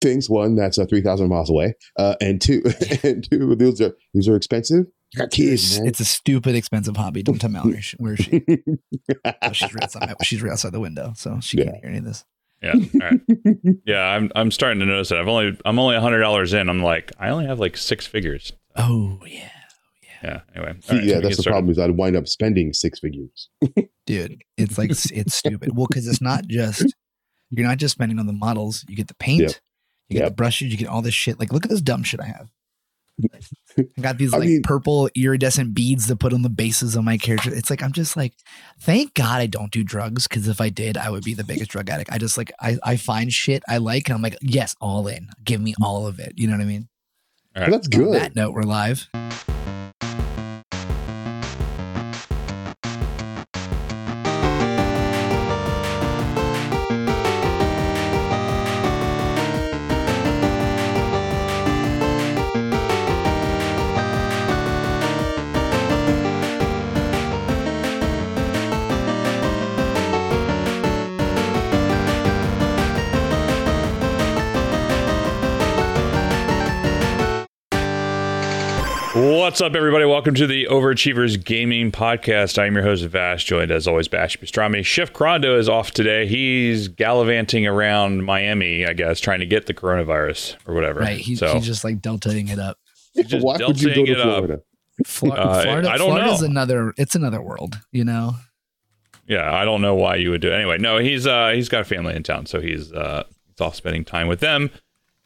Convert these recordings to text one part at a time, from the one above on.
things. One, that's uh, three thousand miles away, uh, and two, and two, these are these are expensive. I got kids, man. It's a stupid, expensive hobby. Don't tell Mallory sh- where is she. Oh, she's right outside. She's right outside the window, so she Yeah. can't hear any of this. Yeah. All right. yeah, I'm I'm starting to notice it. I've only I'm only hundred dollars in. I'm like, I only have like six figures. Oh yeah, Yeah. Anyway. See, all right, yeah, we that's the start. problem. Is I'd wind up spending six figures. dude, it's like it's stupid. Well, because it's not just you're not just spending on the models. You get the paint, Yep. You get the brushes, you get all this shit. Like, look at this dumb shit I have. I got these I like mean- purple iridescent beads to put on the bases of my character. It's like I'm just like, thank God I don't do drugs because if I did, I would be the biggest drug addict. I just like I I find shit I like and I'm like, yes, all in. Give me all of it. You know what I mean? That's On good. that note, we're live. What's up, everybody? Welcome to the Overachievers Gaming Podcast. I'm your host, Vash, joined as always, Bash Pastrami. Chef Crondo is off today. He's gallivanting around Miami, I guess, trying to get the coronavirus or whatever. Right. He's, so he's just like deltaing it up. just Why would you go deltaing to it up. Florida? Uh, Florida, I don't Florida's know. another. It's another world. You know. yeah, I don't know why you would do it. Anyway, no, he's uh he's got family in town, so he's uh he's off spending time with them.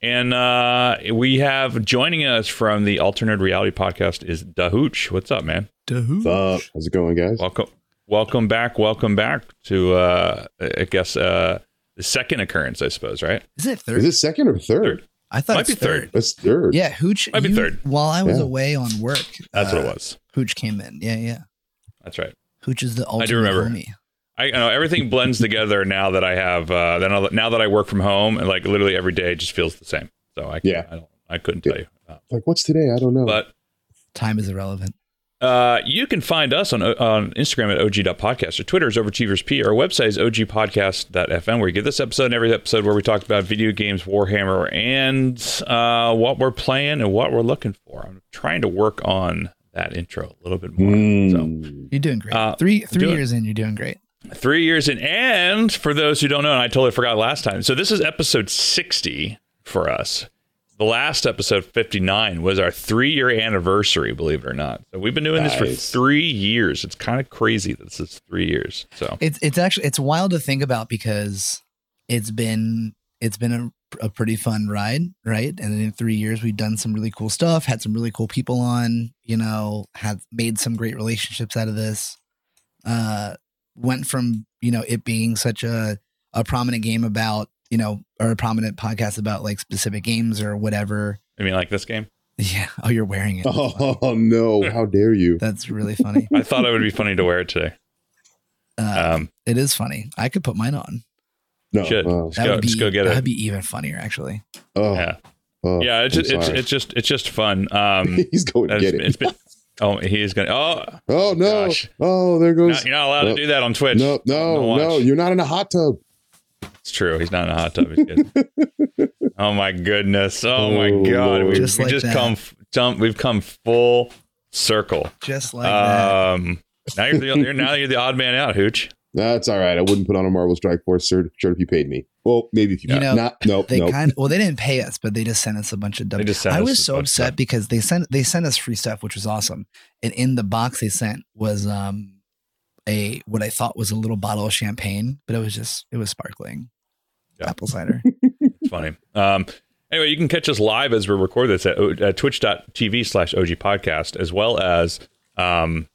And uh we have joining us from the Alternate Reality Podcast is Dahooch. What's up, man? What's up? How's it going, guys? Welcome, welcome back, welcome back to uh, I guess uh, the second occurrence, I suppose, right? Is it third? Is it second or third? Third. I thought Might be third. third. That's third. Yeah, Hooch. Might be third. While I was Yeah. away on work, That's what uh, it was. Hooch came in. Yeah, yeah. That's right. Hooch is the ultimate do remember. homie. I you know everything blends together now that I have uh, then now that I work from home and like literally every day just feels the same. So I Yeah. I don't I couldn't tell you, uh, Like, what's today? I don't know. but Time is irrelevant. Uh, you can find us on on Instagram at og.podcast. or Twitter is overachieversp. Our website is ogpodcast.fm, where you get this episode and every episode where we talk about video games, Warhammer, and uh, what we're playing and what we're looking for. I'm trying to work on that intro a little bit more. So Mm. You're doing great. Uh, three three doing- years in, you're doing great. Three years in, and for those who don't know, and I totally forgot last time. So this is episode 60 for us. The last episode 59 was our three year anniversary, believe it or not. So we've been doing this for three years. It's kind of crazy that this is three years. So It's it's actually it's wild to think about because it's been it's been a, a pretty fun ride, right? And in three years, we've done some really cool stuff, had some really cool people on, you know, have made some great relationships out of this. Uh, went from you know it being such a a prominent game about you know or a prominent podcast about like specific games or whatever. I mean, like this game. Yeah. Oh, you're wearing it. Oh no! How dare you? That's really funny. I thought it would be funny to wear it today. Uh, Um, it is funny. I could put mine on. No. should. Let's That go, would be let's go get that'd it. be even funnier, actually. oh, Yeah, oh, yeah. It's I'm just, it's sorry. it's just it's just fun. Um, He's going to get it. it's been. Oh, he is gonna. Oh, oh no! gosh. Oh, there no, goes. you're not allowed No. to do that on Twitch. No, no, watch. no! You're not in a hot tub. It's true. He's not in a hot tub. Oh my goodness. Oh, my Oh, god. We Lord. Just we like just come jump. We've come full circle. Just like that. Um. Now you're the you're, now you're the odd man out, Hooch. That's all right. I wouldn't put on a Marvel Strike Force shirt, shirt if you paid me. Well, maybe if you, You know, not. Nope. They nope. kind of well, they didn't pay us, but they just sent us a bunch of. They just sent I was a so upset stuff. because they sent they sent us free stuff, which was awesome. And in the box they sent was um a what I thought was a little bottle of champagne, but it was just it was sparkling Yeah. apple cider. It's funny. Um. Anyway, you can catch us live as we record this at, at twitch.tv slash OG podcast, as well as um,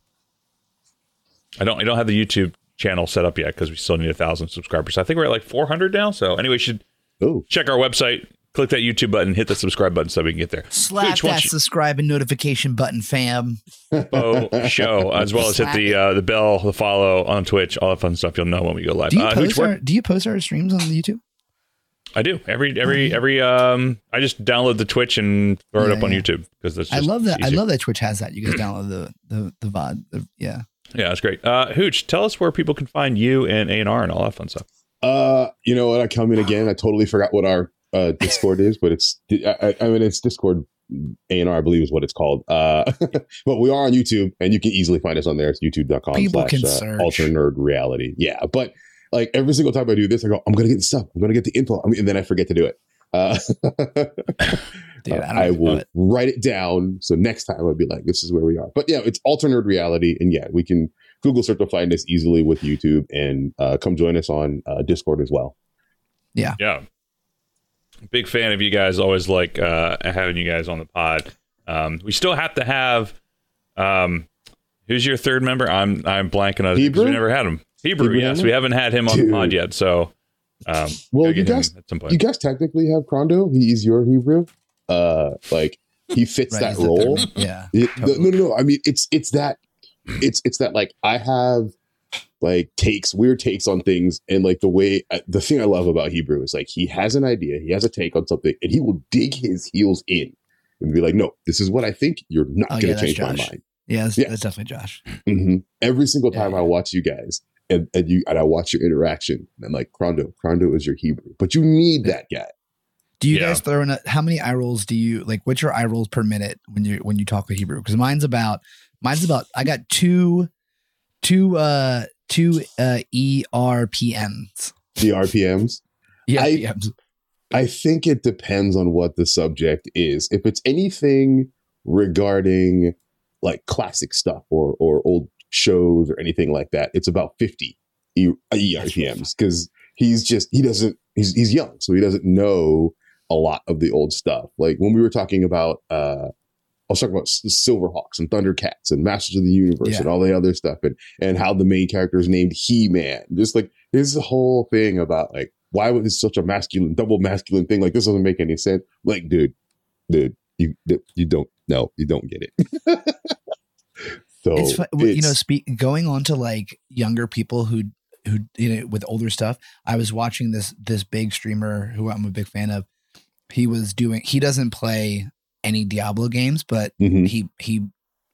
I don't I don't have the YouTube channel set up yet because we still need a thousand subscribers. I think we're at like 400 now. So anyway, you should Oh, check our website, click that YouTube button, hit the subscribe button so we can get there. Slap Hooch, that you- subscribe and notification button, fam. Bo show, as well as hit the uh, the bell, the follow on Twitch, all that fun stuff. You'll know when we go live. Do you Uh, post where- our Do you post our streams on the YouTube? I do every every every um. I just download the Twitch and throw it Yeah, up on. YouTube because that's. I love that. I love that Twitch has that. You guys download the the the VOD. The, yeah. Yeah, that's great. Uh, Hooch, tell us where people can find you and A and R and all that fun stuff. Uh, you know what? I come in again. I totally forgot what our uh, Discord is, but it's I, I mean it's Discord A and R, I believe is what it's called. Uh, but we are on YouTube, and you can easily find us on there. It's youtube.com People slash can uh, search. Alter Nerd Reality. Yeah, but like every single time I do this, I go, I'm gonna get the stuff. I'm gonna get the info, I mean, and then I forget to do it. Uh, Dude, uh, I I will it. write it down. So next time I'll be like, this is where we are. But yeah, it's alternate reality. And yeah, we can Google search to find us easily with YouTube and uh, come join us on uh, Discord as well. Yeah. Yeah. Big fan of you guys. Always like uh, having you guys on the pod. Um, we still have to have. Um, who's your third member? I'm I'm blanking on it because Hebrew? we never had him. Hebrew, Hebrew yes, Hammer? we haven't had him on Dude. the pod yet. So, um, Well, you get guys, at some point. you guys technically have Crondo. He is your Hebrew. Uh, like he fits Right, that role. third- Yeah. It- Totally. no, no, no. I mean, it's it's that it's it's that like I have like takes weird takes on things, and like the way uh, the thing I love about Hebrew is like he has an idea, he has a take on something, and he will dig his heels in and be like, "No, this is what I think. You're not Oh, going to yeah, change my mind." Yeah, that's, Yeah. that's definitely Josh. hmm Every single time Yeah. I watch you guys. And, and you and I watch your interaction, and I'm like, Crondo, Crondo is your Hebrew, but you need that guy. Do you Yeah. guys throw in a, how many eye rolls do you like? What's your eye rolls per minute when you when you talk with Hebrew? Because mine's about mine's about I got two two uh two uh ERPMs. The RPMs. Yeah, I- ERPMs. I think it depends on what the subject is. If it's anything regarding like classic stuff or or old shows or anything like that, it's about 50 E- ERPMs because he's just he doesn't he's he's young, so he doesn't know a lot of the old stuff. Like when we were talking about uh I was talking about S- Silverhawks and Thundercats and Masters of the Universe Yeah. and all the other stuff and and how the main character is named He-Man. Just like a whole thing about like why was this such a masculine, double masculine thing? Like this doesn't make any sense. Like, dude, dude, you you don't no, you don't get it. so it's, fu- you know it's- speak going on to like younger people who who you know with older stuff i was watching this this big streamer who i'm a big fan of he was doing he doesn't play any diablo games but Mhm. he he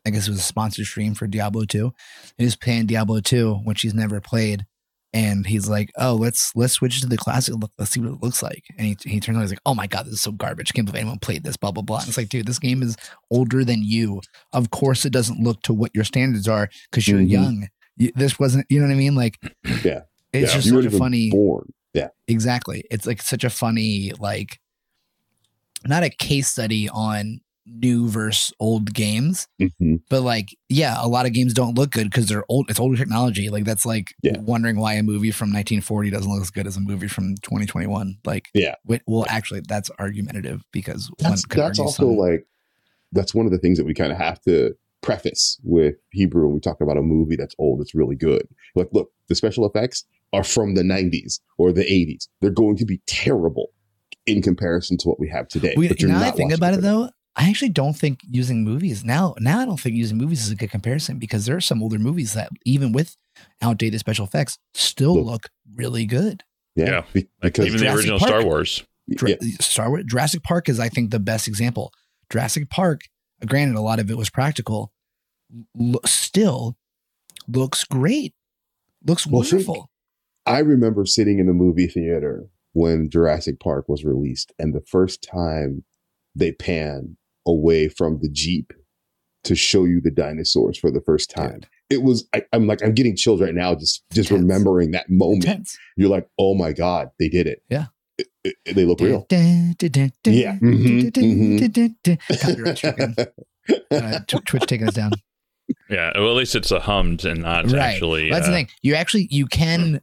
i guess it was a sponsored stream for diablo 2 he was playing diablo 2 which he's never played and he's like oh let's let's switch to the classic look let's see what it looks like and he, he turns on he's like oh my god this is so garbage can't believe anyone played this blah blah blah and it's like dude this game is older than you of course it doesn't look to what your standards are because you're Mhm. young you, this wasn't you know what i mean like Yeah. it's Yeah, just you such a funny born. Yeah. exactly it's like such a funny like not a case study on new versus old games Mhm. but like yeah a lot of games don't look good because they're old it's older technology like that's like Yeah. wondering why a movie from 1940 doesn't look as good as a movie from 2021 like Yeah. well actually that's argumentative because That's one that's also some- like that's one of the things that we kind of have to preface with Hebrew when we talk about a movie that's old, it's really good. Like, look, the special effects are from the 90s or the 80s. They're going to be terrible in comparison to what we have today. We, but you're now I not think about it for though, I actually don't think using movies now. Now I don't think using movies is a good comparison because there are some older movies that even with outdated special effects still Look. look really good. Yeah, Yeah. be- Like because even the Jurassic original Park. Star Wars. Dra- yeah, Star Wars, Jurassic Park is I think the best example. Jurassic Park, granted a lot of it was practical, lo- still looks great. Looks Well, wonderful. I remember sitting in the movie theater when Jurassic Park was released, and the first time they pan away from the Jeep to show you the dinosaurs for the first time. Dude. It was I, I'm like I'm getting chills right now just just Intense. remembering that moment. Intense. You're like, oh my god, they did it. Yeah. It- it- they look real. Yeah. Uh, Tw- Twitch taking us down. Yeah. Well, at least it's a hummed and not Right. actually. That's uh, the thing. You actually you can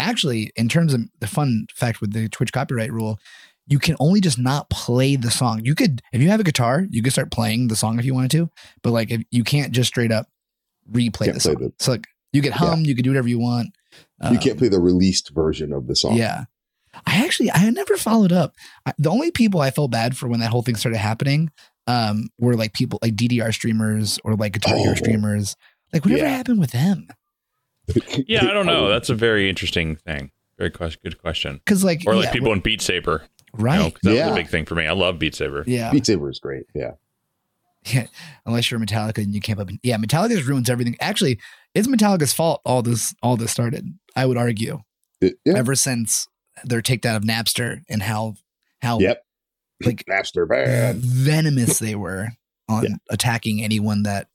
actually in terms of the fun fact with the Twitch copyright rule, you can only just not play the song. You could if you have a guitar, you could start playing the song if you wanted to, but like if you can't just straight up replay Can't the song. the- so like you could hum, you could do whatever you want. you Um, can't play the released version of the song. Yeah. I actually I never followed up. I, the only people I felt bad for when that whole thing started happening um were like people like DDR streamers or like Guitar Oh. streamers. Like whatever Yeah. happened with them? Yeah, I don't know. That's a very interesting thing. Very ques- good question. Because like Or like yeah, people in Beat Saber. right. You know, 'cause that was a big thing for me. I love Beat Saber. Yeah. Beat Saber is great. Yeah. Yeah, unless you're Metallica and you can't up. Yeah, Metallica just ruins everything. Actually, it's Metallica's fault all this all this started. I would argue It- yeah. ever since their takedown of Napster and how how Yep. like Napster bad. venomous they were on Yeah. attacking anyone that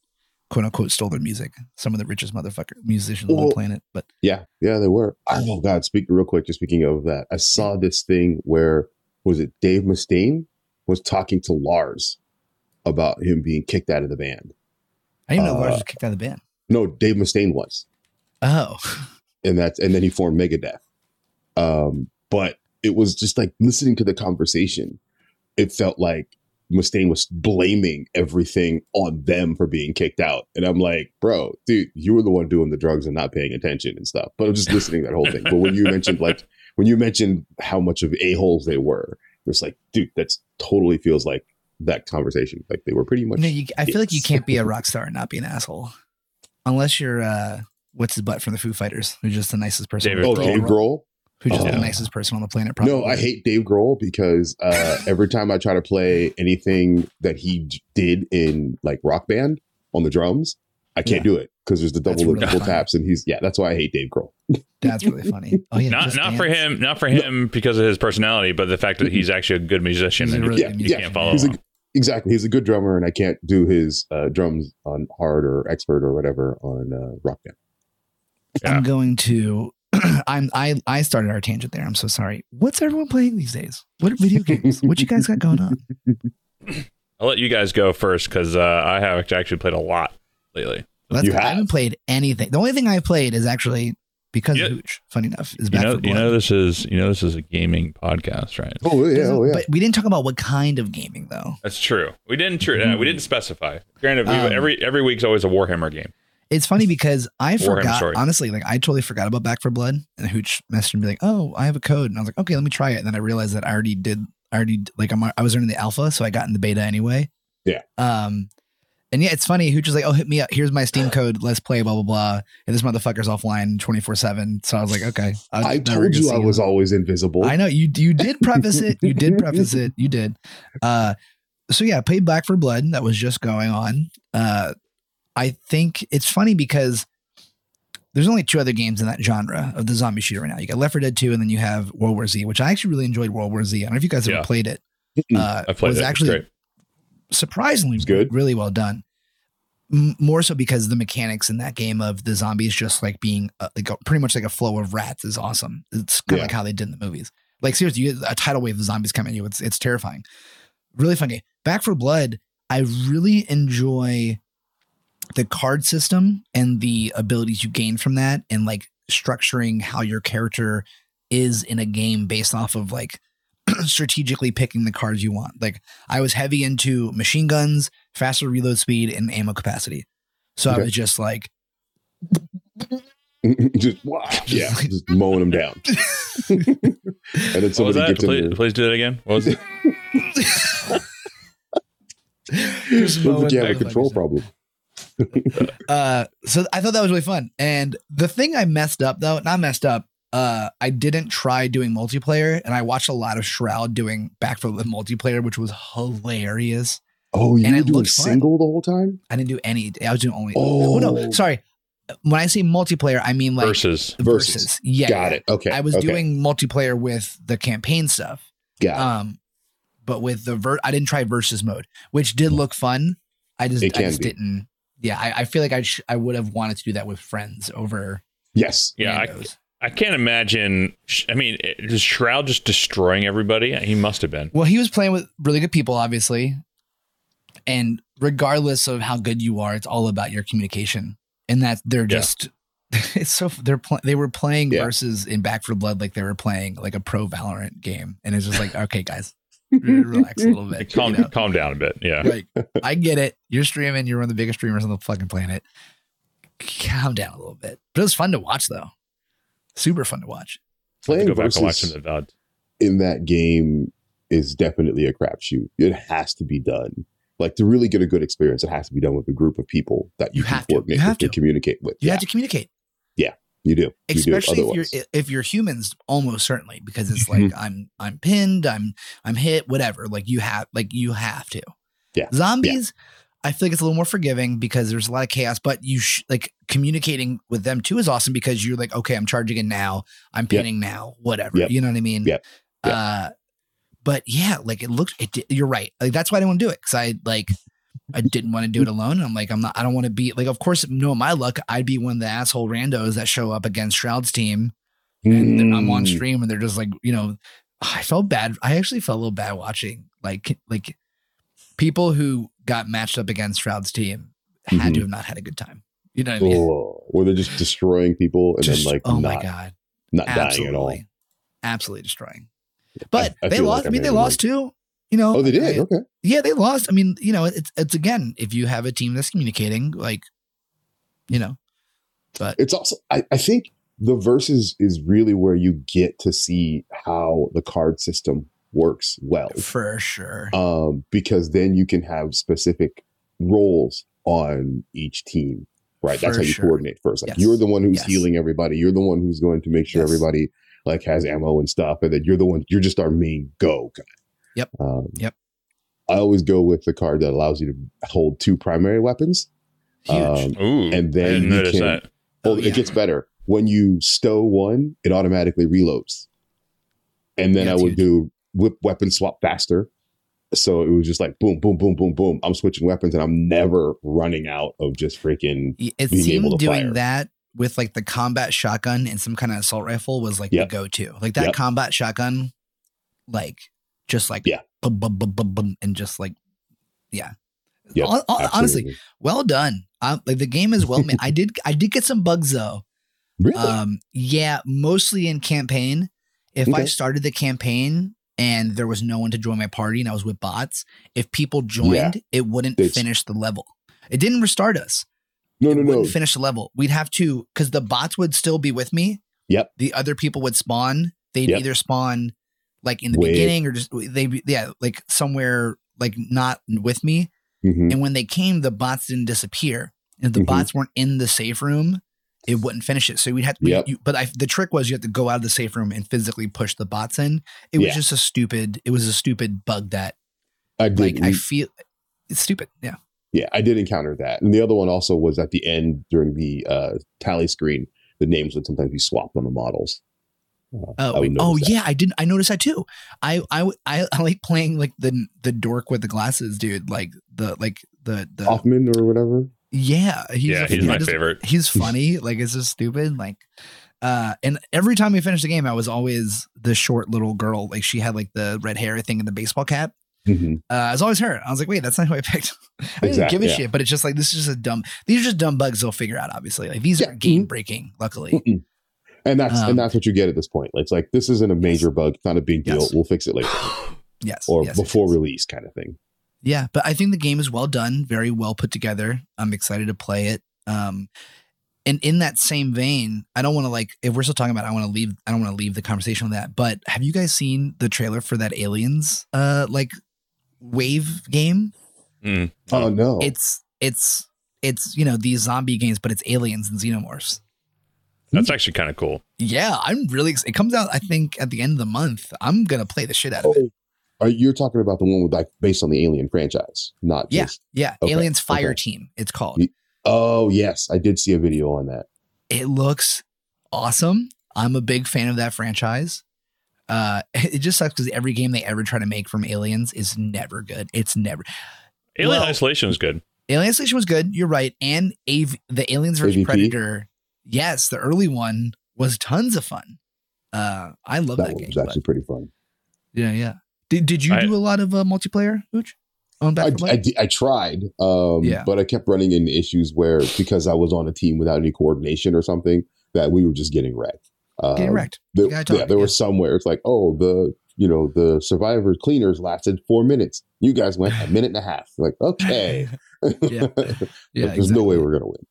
quote unquote stole their music. Some of the richest motherfucker musicians on the planet. But Yeah, yeah, they were. Oh God, speak real quick. Just speaking of that, I saw this thing where was it Dave Mustaine was talking to Lars about him being kicked out of the band. I didn't know Uh, Lars was kicked out of the band. No, Dave Mustaine was, Oh. and that's and then he formed Megadeth. Um, but it was just like listening to the conversation. It felt like Mustaine was blaming everything on them for being kicked out, and I'm like, bro, dude, you were the one doing the drugs and not paying attention and stuff. But I'm just listening to that whole thing. But when you mentioned like when you mentioned how much of a holes they were, it's like, dude, that's totally feels like that conversation. Like they were pretty much. No, you, I feel like you can't be a rock star and not be an asshole. Unless you're uh what's his butt from the Foo Fighters, who's just the nicest person. David oh, on Dave planet. Grohl. Who's just Oh. the nicest person on the planet, probably. No, I hate Dave Grohl because uh, every time I try to play anything that he did in like Rock Band on the drums, I can't do it because there's the double really double funny. taps, and he's yeah. That's why I hate Dave Grohl. That's really funny. Oh yeah. not Just not for him, not for him because of his personality, but the fact that he's actually a good musician He's and really you, good you can't follow He's him. a, exactly. He's a good drummer, and I can't do his uh, drums on hard or expert or whatever on uh, Rock Band. Yeah. I'm going to I'm I I started our tangent there. I'm so sorry. What's everyone playing these days? What video games? what you guys got going on? I'll let you guys go first because uh, I have actually played a lot lately. Let's You go. I have? haven't played anything. The only thing I've played is actually because Yeah. of Hooch. Funny enough, is You know, for you know this is you know this is a gaming podcast, right? Oh yeah, oh yeah. But we didn't talk about what kind of gaming though. That's true. We didn't tr- uh, we didn't specify. Granted, Um, every every week's always a Warhammer game. It's funny because I Warhammer forgot story. honestly, like I totally forgot about Back 4 Blood and Hooch messaged me like, "Oh, I have a code," and I was like, "Okay, let me try it." And then I realized that I already did. I already like I'm I was in the alpha, so I got in the beta anyway. Yeah. Um, and yeah, it's funny. Hooch is like, "Oh, hit me up. Here's my Steam code. Let's play." Blah blah blah. And this motherfucker's offline twenty four seven. So I was like, "Okay." I never told you I him. was always invisible. I know you you did preface it. You did preface it. You did. Uh so yeah, played Back 4 Blood. That was just going on. Uh I think it's funny because there's only two other games in that genre of the zombie shooter right now. You got Left 4 Dead 2 and then you have World War Z, which I actually really enjoyed World War Z. I don't know if you guys ever Yeah. played it. Uh I played was it. It's actually great. surprisingly It's good. really well done. M- more so because the mechanics in that game of the zombies just like being uh, like a, pretty much like a flow of rats is awesome. It's kind of Yeah. like how they did in the movies. Like seriously, you get a tidal wave of zombies coming at you. It's it's terrifying. Really fun game. Back 4 Blood. I really enjoy the card system and the abilities you gain from that, and like structuring how your character is in a game based off of like strategically picking the cards you want. Like I was heavy into machine guns, faster reload speed, and ammo capacity. So I was just like, just wow, yeah, just mowing them down. and then somebody that? gets in Please, there. please do that again. What was it? Just Sounds like you have a control motherfuckers. problem. uh, so I thought that was really fun. And the thing I messed up though, not messed up, uh, I didn't try doing multiplayer, and I watched a lot of Shroud doing Back for the multiplayer, which was hilarious. Oh, you And were it doing looks fun. single the whole time? I didn't do any. I was doing only. Oh, no, Oh. sorry. When I say multiplayer, I mean like Versus. versus. Versus. Yeah, Got it. Okay. I was okay. doing multiplayer with the campaign stuff. Yeah. Um, but with the ver, I didn't try versus mode, which did look fun. I just, I just be. didn't. Yeah, I, I feel like I sh- I would have wanted to do that with friends over. yes. Yeah, I. I can't imagine. I mean, is Shroud just destroying everybody? He must have been. Well, he was playing with really good people, obviously, and regardless of how good you are, it's all about your communication, and that they're Yeah. just. It's so they're pl- they were playing Yeah. versus in Back 4 Blood like they were playing like a pro Valorant game, and it's just like okay, guys, relax a little bit. Calm, you know? calm down a bit. Yeah. Like, I get it. You're streaming. You're one of the biggest streamers on the fucking planet. Calm down a little bit. But it was fun to watch, though. Super fun to watch. Playing Go back and watch versus some the VODs. in that game is definitely a crapshoot. It has to be done. Like to really get a good experience, it has to be done with a group of people that you, You can have to. You have with and to. communicate with. You yeah, have to communicate, you do. You do. especially if you're if you're humans. Almost certainly, because it's like I'm I'm pinned. I'm I'm hit. Whatever. Like you have like you have to. Yeah. Zombies. I feel like it's a little more forgiving because there's a lot of chaos, but you sh- like communicating with them too is awesome because you're like, okay, I'm charging it now, I'm pinning now, whatever. Yep. You know what I mean? Yep. Yep. Uh, but yeah, like it looks. It, you're right. Like that's why I didn't want to do it because I like I didn't want to do it alone. I'm like I'm not. I don't want to be like. Of course, no, my luck, I'd be one of the asshole randos that show up against Shroud's team and then I'm on Mm. stream and they're just like, you know, I felt bad. I actually felt a little bad watching like like people who got matched up against Shroud's team had Mhm. to have not had a good time. You know what I mean? Oh, where they're just destroying people and Just- then like oh not, my god, not dying absolutely, at all. absolutely destroying. But I they lost. like I I mean, they lost too. You know? Oh, they did. I- okay. yeah, they lost. I mean, you know, it's it's again, if you have a team that's communicating, like, you know, but It's also I, I think the verses is really where you get to see how the card system works well. for sure. Um, because then you can have specific roles on each team. Right. That's how you sure. coordinate first. Like Yes. you're the one who's Yes. healing everybody. You're the one who's going to make sure Yes. everybody like has ammo and stuff. And then you're the one you're just our main go guy. Yep. Um, Yep. I always go with the card that allows you to hold two primary weapons. Huge. Um, Ooh, and then I didn't you notice can- that. Oh, Oh, yeah. it gets better. When you stow one, it automatically reloads. And then Yeah, I would huge. do whip weapon swap faster. So it was just like boom, boom, boom, boom, boom. I'm switching weapons and I'm never running out of just freaking. It being seemed able to doing fire. that with like the combat shotgun and some kind of assault rifle was like Yep. the go-to. Like that Yep. combat shotgun, like just like Yeah. bum, bum, bum, bum, bum, and just like yeah. Yep, Hon- hon- honestly, well done. Um, like the game is well made. I did I did get some bugs though. Really? Um, yeah, mostly in campaign. If I started the campaign and there was no one to join my party and I was with bots, if people joined, it wouldn't It's- finish the level. It didn't restart us no, it no, no. wouldn't finish the level. We'd have to because the bots would still be with me. Yep. The other people would spawn. They'd Yep. either spawn like in the Way- beginning or just they yeah like somewhere like not with me. Mhm. And when they came, the bots didn't disappear. And if the Mhm. bots weren't in the safe room, it wouldn't finish it. So we'd have to. Yep. You, but I, the trick was you had to go out of the safe room and physically push the bots in. It was Yeah. just a stupid. It was a stupid bug that I did. like I feel it's stupid. Yeah. yeah, I did encounter that. And the other one also was at the end during the uh, tally screen. The names would sometimes be swapped on the models. Uh, Oh, wait. oh that. yeah, I didn't. I noticed that too. I, I, I, I like playing like the the dork with the glasses, dude. Like the like the the Hoffman or whatever. yeah. He's yeah, he's I my just- favorite. He's funny. like it's just stupid. Like, uh, and every time we finished the game, I was always the short little girl. Like she had like the red hair thing and the baseball cap. Mhm. Uh, it's always her. I was like, wait, that's not who I picked. I didn't Exactly, give a yeah. shit, but it's just like this is just a dumb. These are just dumb bugs they'll figure out. Obviously, like these Yeah. are game breaking. Luckily, Mm-mm. And that's Um, and that's what you get at this point. It's like this isn't a major bug. It's not a big deal. Yes. We'll fix it later yes, or yes, yes, before release, kind of thing. Yeah, but I think the game is well done, very well put together. I'm excited to play it. Um, and in that same vein, I don't want to like if we're still talking about, it, I want to leave. I don't want to leave the conversation with that. But have you guys seen the trailer for that Aliens uh like wave game? Mm. Oh no! It's it's it's you know these zombie games, but it's aliens and xenomorphs. That's actually kind of cool. Yeah, I'm really. ex- It comes out, I think, at the end of the month. I'm gonna play the shit out of it. Oh, are you're talking about the one with like based on the Alien franchise, not Yeah. just? Yeah, Okay, Aliens Fire okay. Team. It's called. Oh yes, I did see a video on that. it looks awesome. I'm a big fan of that franchise. Uh, it just sucks because every game they ever try to make from Aliens is never good. It's never. Alien Well- Isolation is good. Alien Isolation was good. You're right. And AV, the Aliens vs AVP? Predator. Yes, the early one was tons of fun. Uh, I love That that, one game. was but- actually pretty fun. yeah, yeah. Did Did you I- do a lot of uh, multiplayer, Hooch? On Back I, I, I tried, um, Yeah. but I kept running into issues where because I was on a team without any coordination or something, that we were just getting wrecked. Um, Getting wrecked. There, You gotta talk, yeah, there yeah. was somewhere it's like, oh, the you know the survivor cleaners lasted four minutes. You guys went a minute and a half. Like, okay, Yeah. Yeah, there's no way we're gonna win.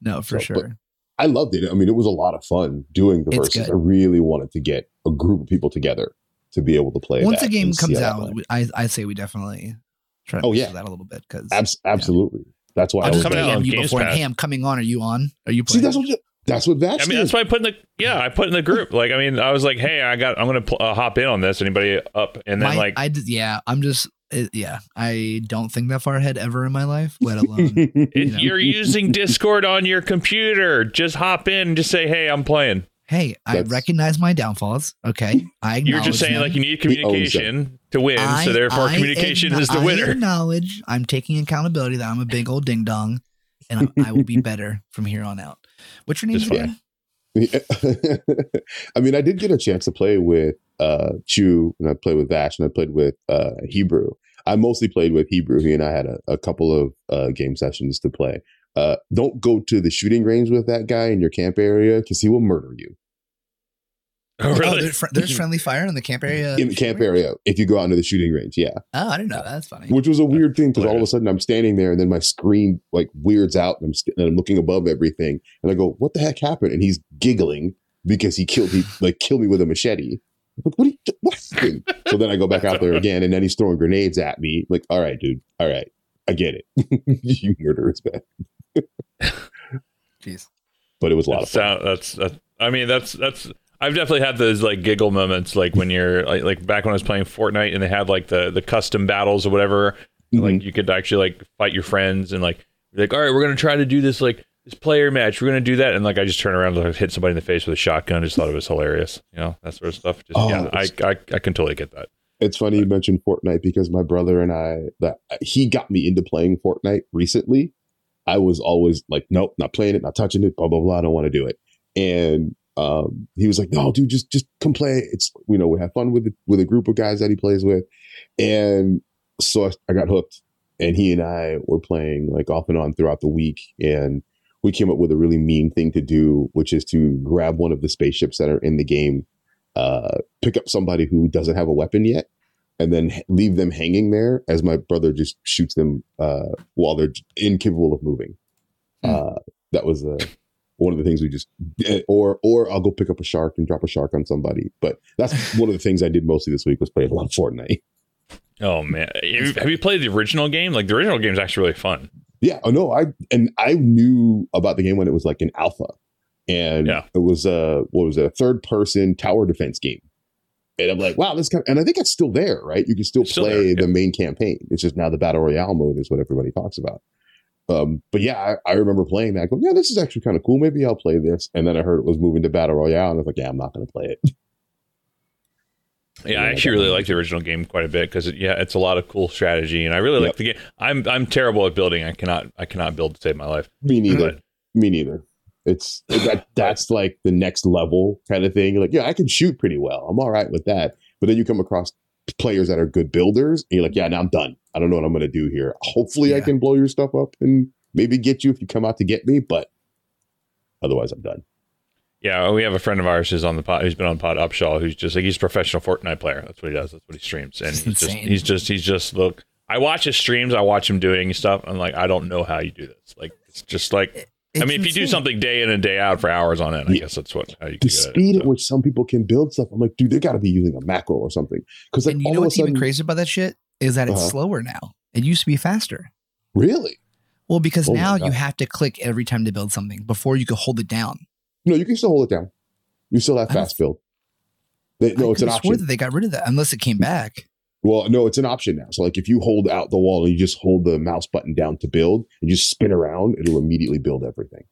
No, for So, but- sure. I loved it. I mean, it was a lot of fun doing the It's verses. good. I really wanted to get a group of people together to be able to play. Once that the game comes out, I I say we definitely try to Oh, yeah. that a little bit because Abs- absolutely. That's why I I'll was just coming like, out on DM you Games before. Pass. Hey, I'm coming on. Are you on? Are you see, playing? that's what you, that's what Vash I mean, did. that's why I put in the yeah, I put in the group. Like, I mean, I was like, hey, I got, I'm gonna pl- uh, hop in on this. Anybody up? And then My- like, I did, yeah, I'm just it, yeah, I don't think that far ahead ever in my life, let alone. If know. you're using Discord on your computer, just hop in and just say, "Hey, I'm playing." hey, I recognize my downfalls. Okay, I You're just saying them. like you need communication to win, so therefore I communication acknow- is the I winner. acknowledge I'm taking accountability that I'm a big old ding dong, and I, I will be better from here on out. What's your name Just again? I mean, I did get a chance to play with uh Chew and I played with Vash and I played with uh Hebrew. I mostly played with Hebrew. He and I had a, a couple of uh game sessions to play. Uh don't go to the shooting range with that guy in your camp area because he will murder you. Oh, Oh, really? there's, fr- there's friendly fire in the camp area. in the camp area if you go out into the shooting range, yeah. Oh, I didn't know that. That's funny. Which was a weird thing because all of a sudden I'm standing there and then my screen like weirds out and I'm, st- and I'm looking above everything and I go, "What the heck happened?" And he's giggling because he killed he like killed me with a machete. I'm like, what? Are you, what happened? so then I go back out there again and then he's throwing grenades at me. Like, all right, dude, all right, I get it. you murderous man. Jeez. But it was a lot That of fun. sound, that's that's. I mean, that's that's. I've definitely had those like giggle moments, like when you're like, like back when I was playing Fortnite and they had like the the custom battles or whatever. Mhm. Like you could actually like fight your friends and like like, all right, we're gonna try to do this like this player match. We're gonna do that, and like I just turn around and like, hit somebody in the face with a shotgun. Just thought it was hilarious, you know, that sort of stuff. Just Oh, yeah, I, I I can totally get that. It's funny you mentioned Fortnite because my brother and I that he got me into playing Fortnite recently. I was always like, nope, not playing it, not touching it, blah blah blah. I don't want to do it. And um, he was like, no, dude, just just come play. It's you know we have fun with it, with a group of guys that he plays with, and so I, I got hooked. And he and I were playing like off and on throughout the week, and we came up with a really mean thing to do, which is to grab one of the spaceships that are in the game, uh, pick up somebody who doesn't have a weapon yet, and then leave them hanging there as my brother just shoots them uh, while they're incapable of moving. Hmm. Uh, that was uh, one of the things we just did. or or I'll go pick up a shark and drop a shark on somebody. But that's one of the things I did mostly this week was play a lot of Fortnite. Oh man, have you played the original game? Like the original game is actually really fun. Yeah, oh no, I and I knew about the game when it was like an alpha, and Yeah. it was a what was it, a third person tower defense game, and I'm like, wow, this kind, of, and I think it's still there, right? You can still It's still play yeah. the main campaign. It's just now the battle royale mode is what everybody talks about. Um, but yeah, I, I remember playing that. Go, yeah, this is actually kind of cool. Maybe I'll play this. And then I heard it was moving to battle royale, and I was like, yeah, I'm not going to play it. Yeah, I actually really like the original game quite a bit because it, yeah, it's a lot of cool strategy, and I really like the game. I'm I'm terrible at building. I cannot I cannot build to save my life. Me neither. But Me neither. It's that that's like the next level kind of thing. Like, yeah, I can shoot pretty well. I'm all right with that. But then you come across players that are good builders, and you're like, yeah, now I'm done. I don't know what I'm gonna do here. Hopefully, I can blow your stuff up and maybe get you if you come out to get me. But otherwise, I'm done. Yeah, we have a friend of ours who's on the pod. Who's been on Pod Upshaw. Who's just like he's a professional Fortnite player. That's what he does. That's what he streams, and he's just he's just he's just look. I watch his streams. I watch him doing stuff. I'm like, I don't know how you do this. Like, it's just like. I It's mean, if you do something day in and day out for hours on end, I Yeah. guess that's what how you The can get speed it. at which some people can build stuff, I'm like, dude, they got to be using a macro or something. Because like and you all know of a what's sudden, even crazy about that shit is that it's Uh-huh. slower now. It used to be faster. really? Well, because Oh now you have to click every time to build something before you can hold it down. No, you can still hold it down. You still have fast build. They, no, I it's an could've swore option. that they got rid of that unless it came back. Well, no, it's an option now. So like if you hold out the wall and you just hold the mouse button down to build and just spin around, it'll immediately build everything.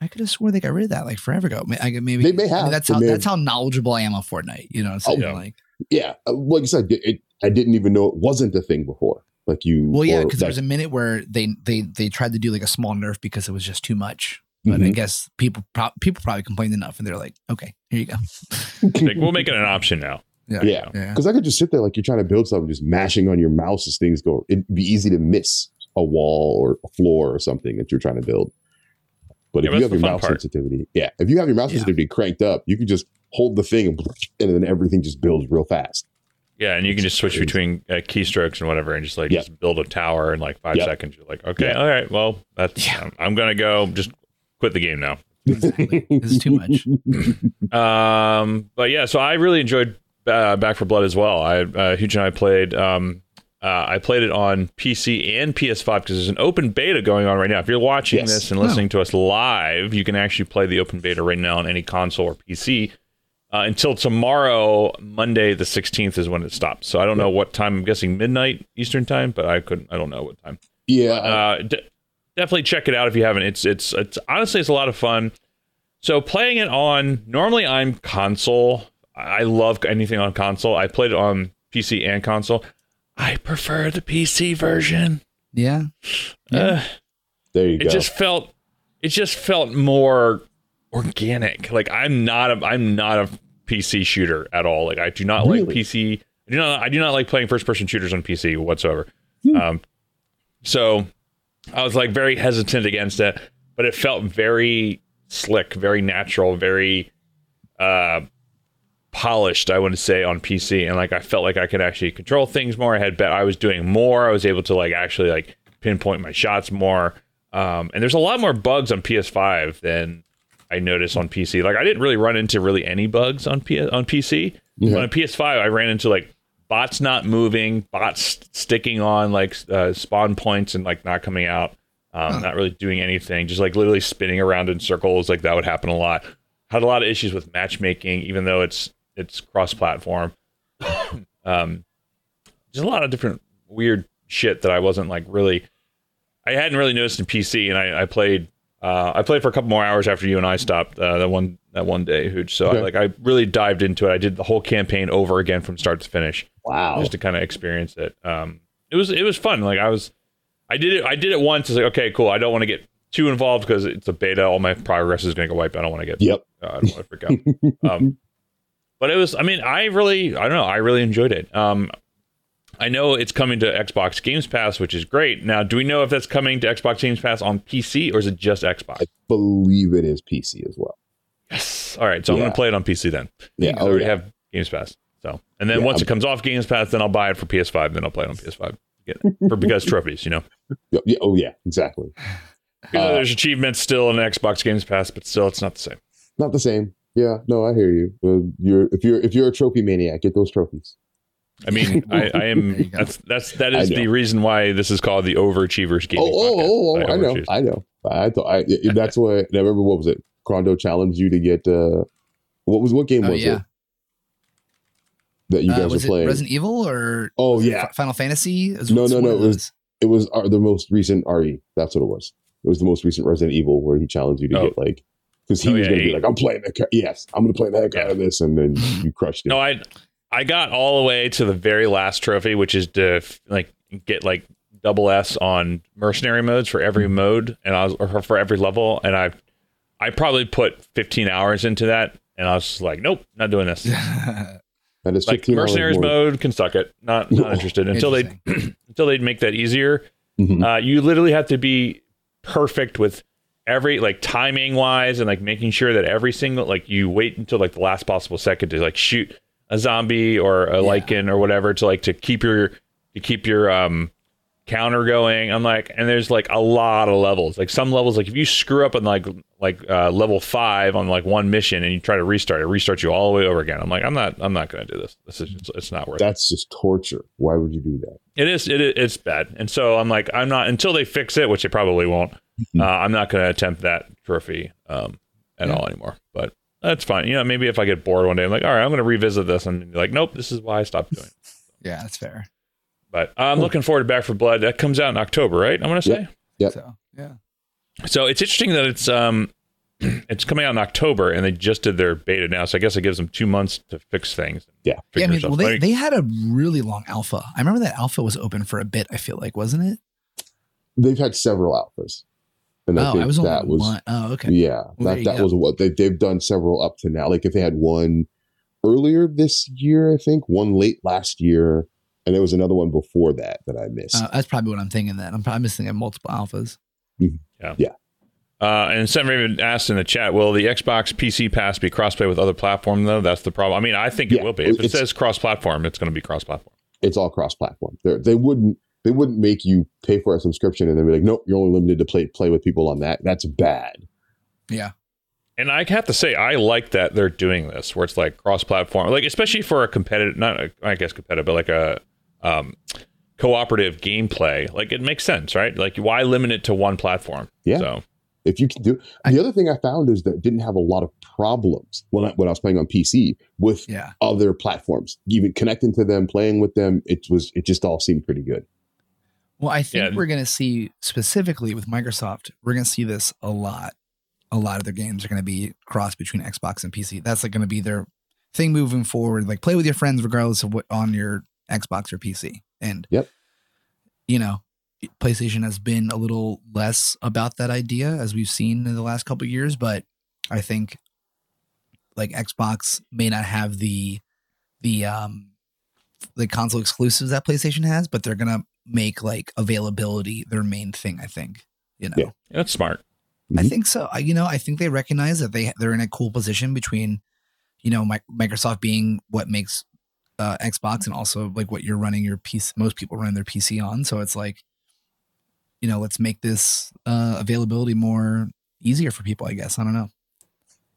I could have swore they got rid of that like forever ago. May- I, maybe They may I mean, have. that's how that's have. how knowledgeable I am on Fortnite. You know, so Oh, yeah. like, Yeah, uh, like I said, it, it, I didn't even know it wasn't a thing before. Like you, well, yeah, because there was a minute where they they they tried to do like a small nerf because it was just too much. But I Mhm. guess people pro- people probably complained enough, and they're like, okay, here you go. Like, we'll make it an option now. Yeah, yeah, yeah. because I could just sit there like you're trying to build something, just mashing on your mouse as things go. It'd be easy to miss a wall or a floor or something that you're trying to build. But Yeah, if you have your mouse part. sensitivity, yeah, if you have your mouse Yeah. sensitivity cranked up, you can just hold the thing and, and then everything just builds real fast. Yeah, and you can just switch between uh, keystrokes and whatever, and just like Yeah. just build a tower in like five Yeah. seconds. You're like, okay, Yeah. all right, well, that's Yeah. I'm, I'm gonna go. Just quit the game now. Exactly. This is too much. Um, but yeah, so I really enjoyed uh, Back 4 Blood as well. I uh, Hooch and I played. Um, uh, I played it on PC and PS5 because there's an open beta going on right now. If you're watching Yes. this and listening to us live, you can actually play the open beta right now on any console or PC. uh, until tomorrow, Monday the 16th is when it stops. So I don't know what time. I'm guessing midnight Eastern time, but I couldn't. I don't know what time. Yeah, Uh, d- definitely check it out if you haven't. It's it's it's honestly it's a lot of fun. So playing it on normally I'm console. I love anything on console. I played it on PC and console. I prefer the PC version. Yeah. Uh, there you it go. It just felt it just felt more organic. Like I'm not a I'm not a PC shooter at all. Like I do not like PC. I do not I do not like playing first person shooters on PC whatsoever. Um, so I was like very hesitant against it, but it felt very slick, very natural, very uh polished, I would say, on PC. And like I felt like I could actually control things more. I had bet I was doing more. I was able to like actually like pinpoint my shots more. Um, and there's a lot more bugs on PS5 than I noticed on PC. Like I didn't really run into really any bugs on P- on PC. Yeah. On PS5, I ran into like bots not moving, bots sticking on like uh, spawn points and like not coming out, um, not really doing anything, just like literally spinning around in circles. Like that would happen a lot. Had a lot of issues with matchmaking, even though it's it's cross-platform. um, just a lot of different weird shit that I wasn't like really. I hadn't really noticed in PC, and I, I played. Uh, I played for a couple more hours after you and I stopped uh, that one that one day, Hooch. So I, like I really dived into it. I did the whole campaign over again from start to finish wow. just to kind of experience it. Um, it was it was fun. Like I was, I did it. I did it once. It's like okay, cool. I don't want to get too involved because it's a beta. All my progress is going to go wiped. I don't want to get. Yep. Uh, I don't want to freak out. um, but it was. I mean, I really. I don't know. I really enjoyed it. Um, I know it's coming to Xbox Games Pass, which is great. Now, do we know if that's coming to Xbox Games Pass on PC or is it just Xbox? I believe it is PC as well. Yes. All right. So I'm going to play it on PC then. Yeah. I Oh, already yeah. have Games Pass. So, and then Yeah, once I'm- it comes off Games Pass, then I'll buy it for PS5. Then I'll play it on PS5. Get it for because trophies, you know. Yeah, yeah, Oh, yeah. Exactly. Even though Uh, there's achievements still in Xbox Games Pass, but still, it's not the same. Not the same. Yeah. No, I hear you. Uh, you're if you're if you're a trophy maniac, get those trophies. I mean, I, I am. go. That's that's that I is know. the reason why this is called the Overachievers Oh, oh, oh, oh, I know. I know. I thought I that's what I remember. What was it? Crondo challenged you to get. uh What was what game Oh, was yeah. it that you Uh, guys were was it playing? Resident Evil or Oh, yeah. Final Fantasy? Is No, no, no, it was- it was our, the most recent RE. That's what it was. It was the most recent Resident Evil where he challenged you to Oh. get like because he Oh, was yeah, going to be like, "I'm playing the ca- yes, I'm going to play the heck out of this," and then you crushed it. No, I I got all the way to the very last trophy, which is to like get like double S on mercenary modes for every Mm-hmm. mode, and I was or for every level, and I I probably put 15 hours into that, and I was like, nope, not doing this. that is like mercenaries mode can suck it. Not not interested until they until they make that easier. Mhm. Uh, you literally have to be perfect with every like timing wise and like making sure that every single like you wait until like the last possible second to like shoot a zombie or a Yeah. lycan or whatever to like to keep your to keep your um counter going. I'm like, and there's like a lot of levels. Like some levels, like if you screw up on like like uh, level five on like one mission and you try to restart, it restarts you all the way over again. I'm like, I'm not, I'm not gonna do this. This is, just, it's not worth. it. That's just torture. Why would you do that? It is. It is. It's bad. And so I'm like, I'm not until they fix it, which they probably won't. Mhm. Uh, I'm not going to attempt that trophy um, at Yeah. all anymore. But that's fine. You know, maybe if I get bored one day, I'm like, all right, I'm going to revisit this, and be like, nope, this is why I stopped doing. it. yeah, that's fair. But I'm looking forward to Back 4 Blood. That comes out in October, right? I'm going to say. Yep. So yeah. So it's interesting that it's um, it's coming out in October, and they just did their beta now. So I guess it gives them two months to fix things. Yeah. Yeah, I mean, well, they, they had a really long alpha. I remember that alpha was open for a bit. I feel like, wasn't it? They've had several alphas, and I oh, think I was only that was one. Oh, okay. yeah. Well, that that go. was what they they've done several up to now. Like if they had one earlier this year, I think one late last year, and there was another one before that that I missed. Uh, that's probably what I'm thinking. That I'm probably missing multiple alphas. Yeah. Yeah. Uh, and Sam Raven asked in the chat, will the Xbox PC Pass be crossplay with other platform though? That's the problem. I mean, I think it Yeah, will be. If it says cross-platform, it's going to be cross-platform. it's all cross platform. They wouldn't they wouldn't make you pay for a subscription and then be like, nope, you're only limited to play play with people on that. That's bad. Yeah. And I have to say, I like that they're doing this, where it's like cross-platform, like especially for a competitive, not a, I guess competitive, but like a um, cooperative gameplay. Like it makes sense, right? Like why limit it to one platform? Yeah. So If you can do the other thing I found is that it didn't have a lot of problems when I, when I was playing on PC with Yeah. other platforms, even connecting to them, playing with them. It was it just all seemed pretty good. Well, I think Yeah. we're going to see specifically with Microsoft, we're going to see this a lot. A lot of their games are going to be cross between Xbox and PC. That's like going to be their thing moving forward. Like play with your friends regardless of what on your Xbox or PC. And Yep. you know, PlayStation has been a little less about that idea as we've seen in the last couple of years, but I think like Xbox may not have the the um the console exclusives that PlayStation has, but they're gonna make like availability their main thing. I think you know. Yeah. That's smart. I Mhm. think so. I, you know, I think they recognize that they they're in a cool position between, you know, Mi- Microsoft being what makes uh, Xbox and also like what you're running your PC. Most people run their PC on, so it's like, you know, let's make this uh, availability more easier for people. I guess I don't know.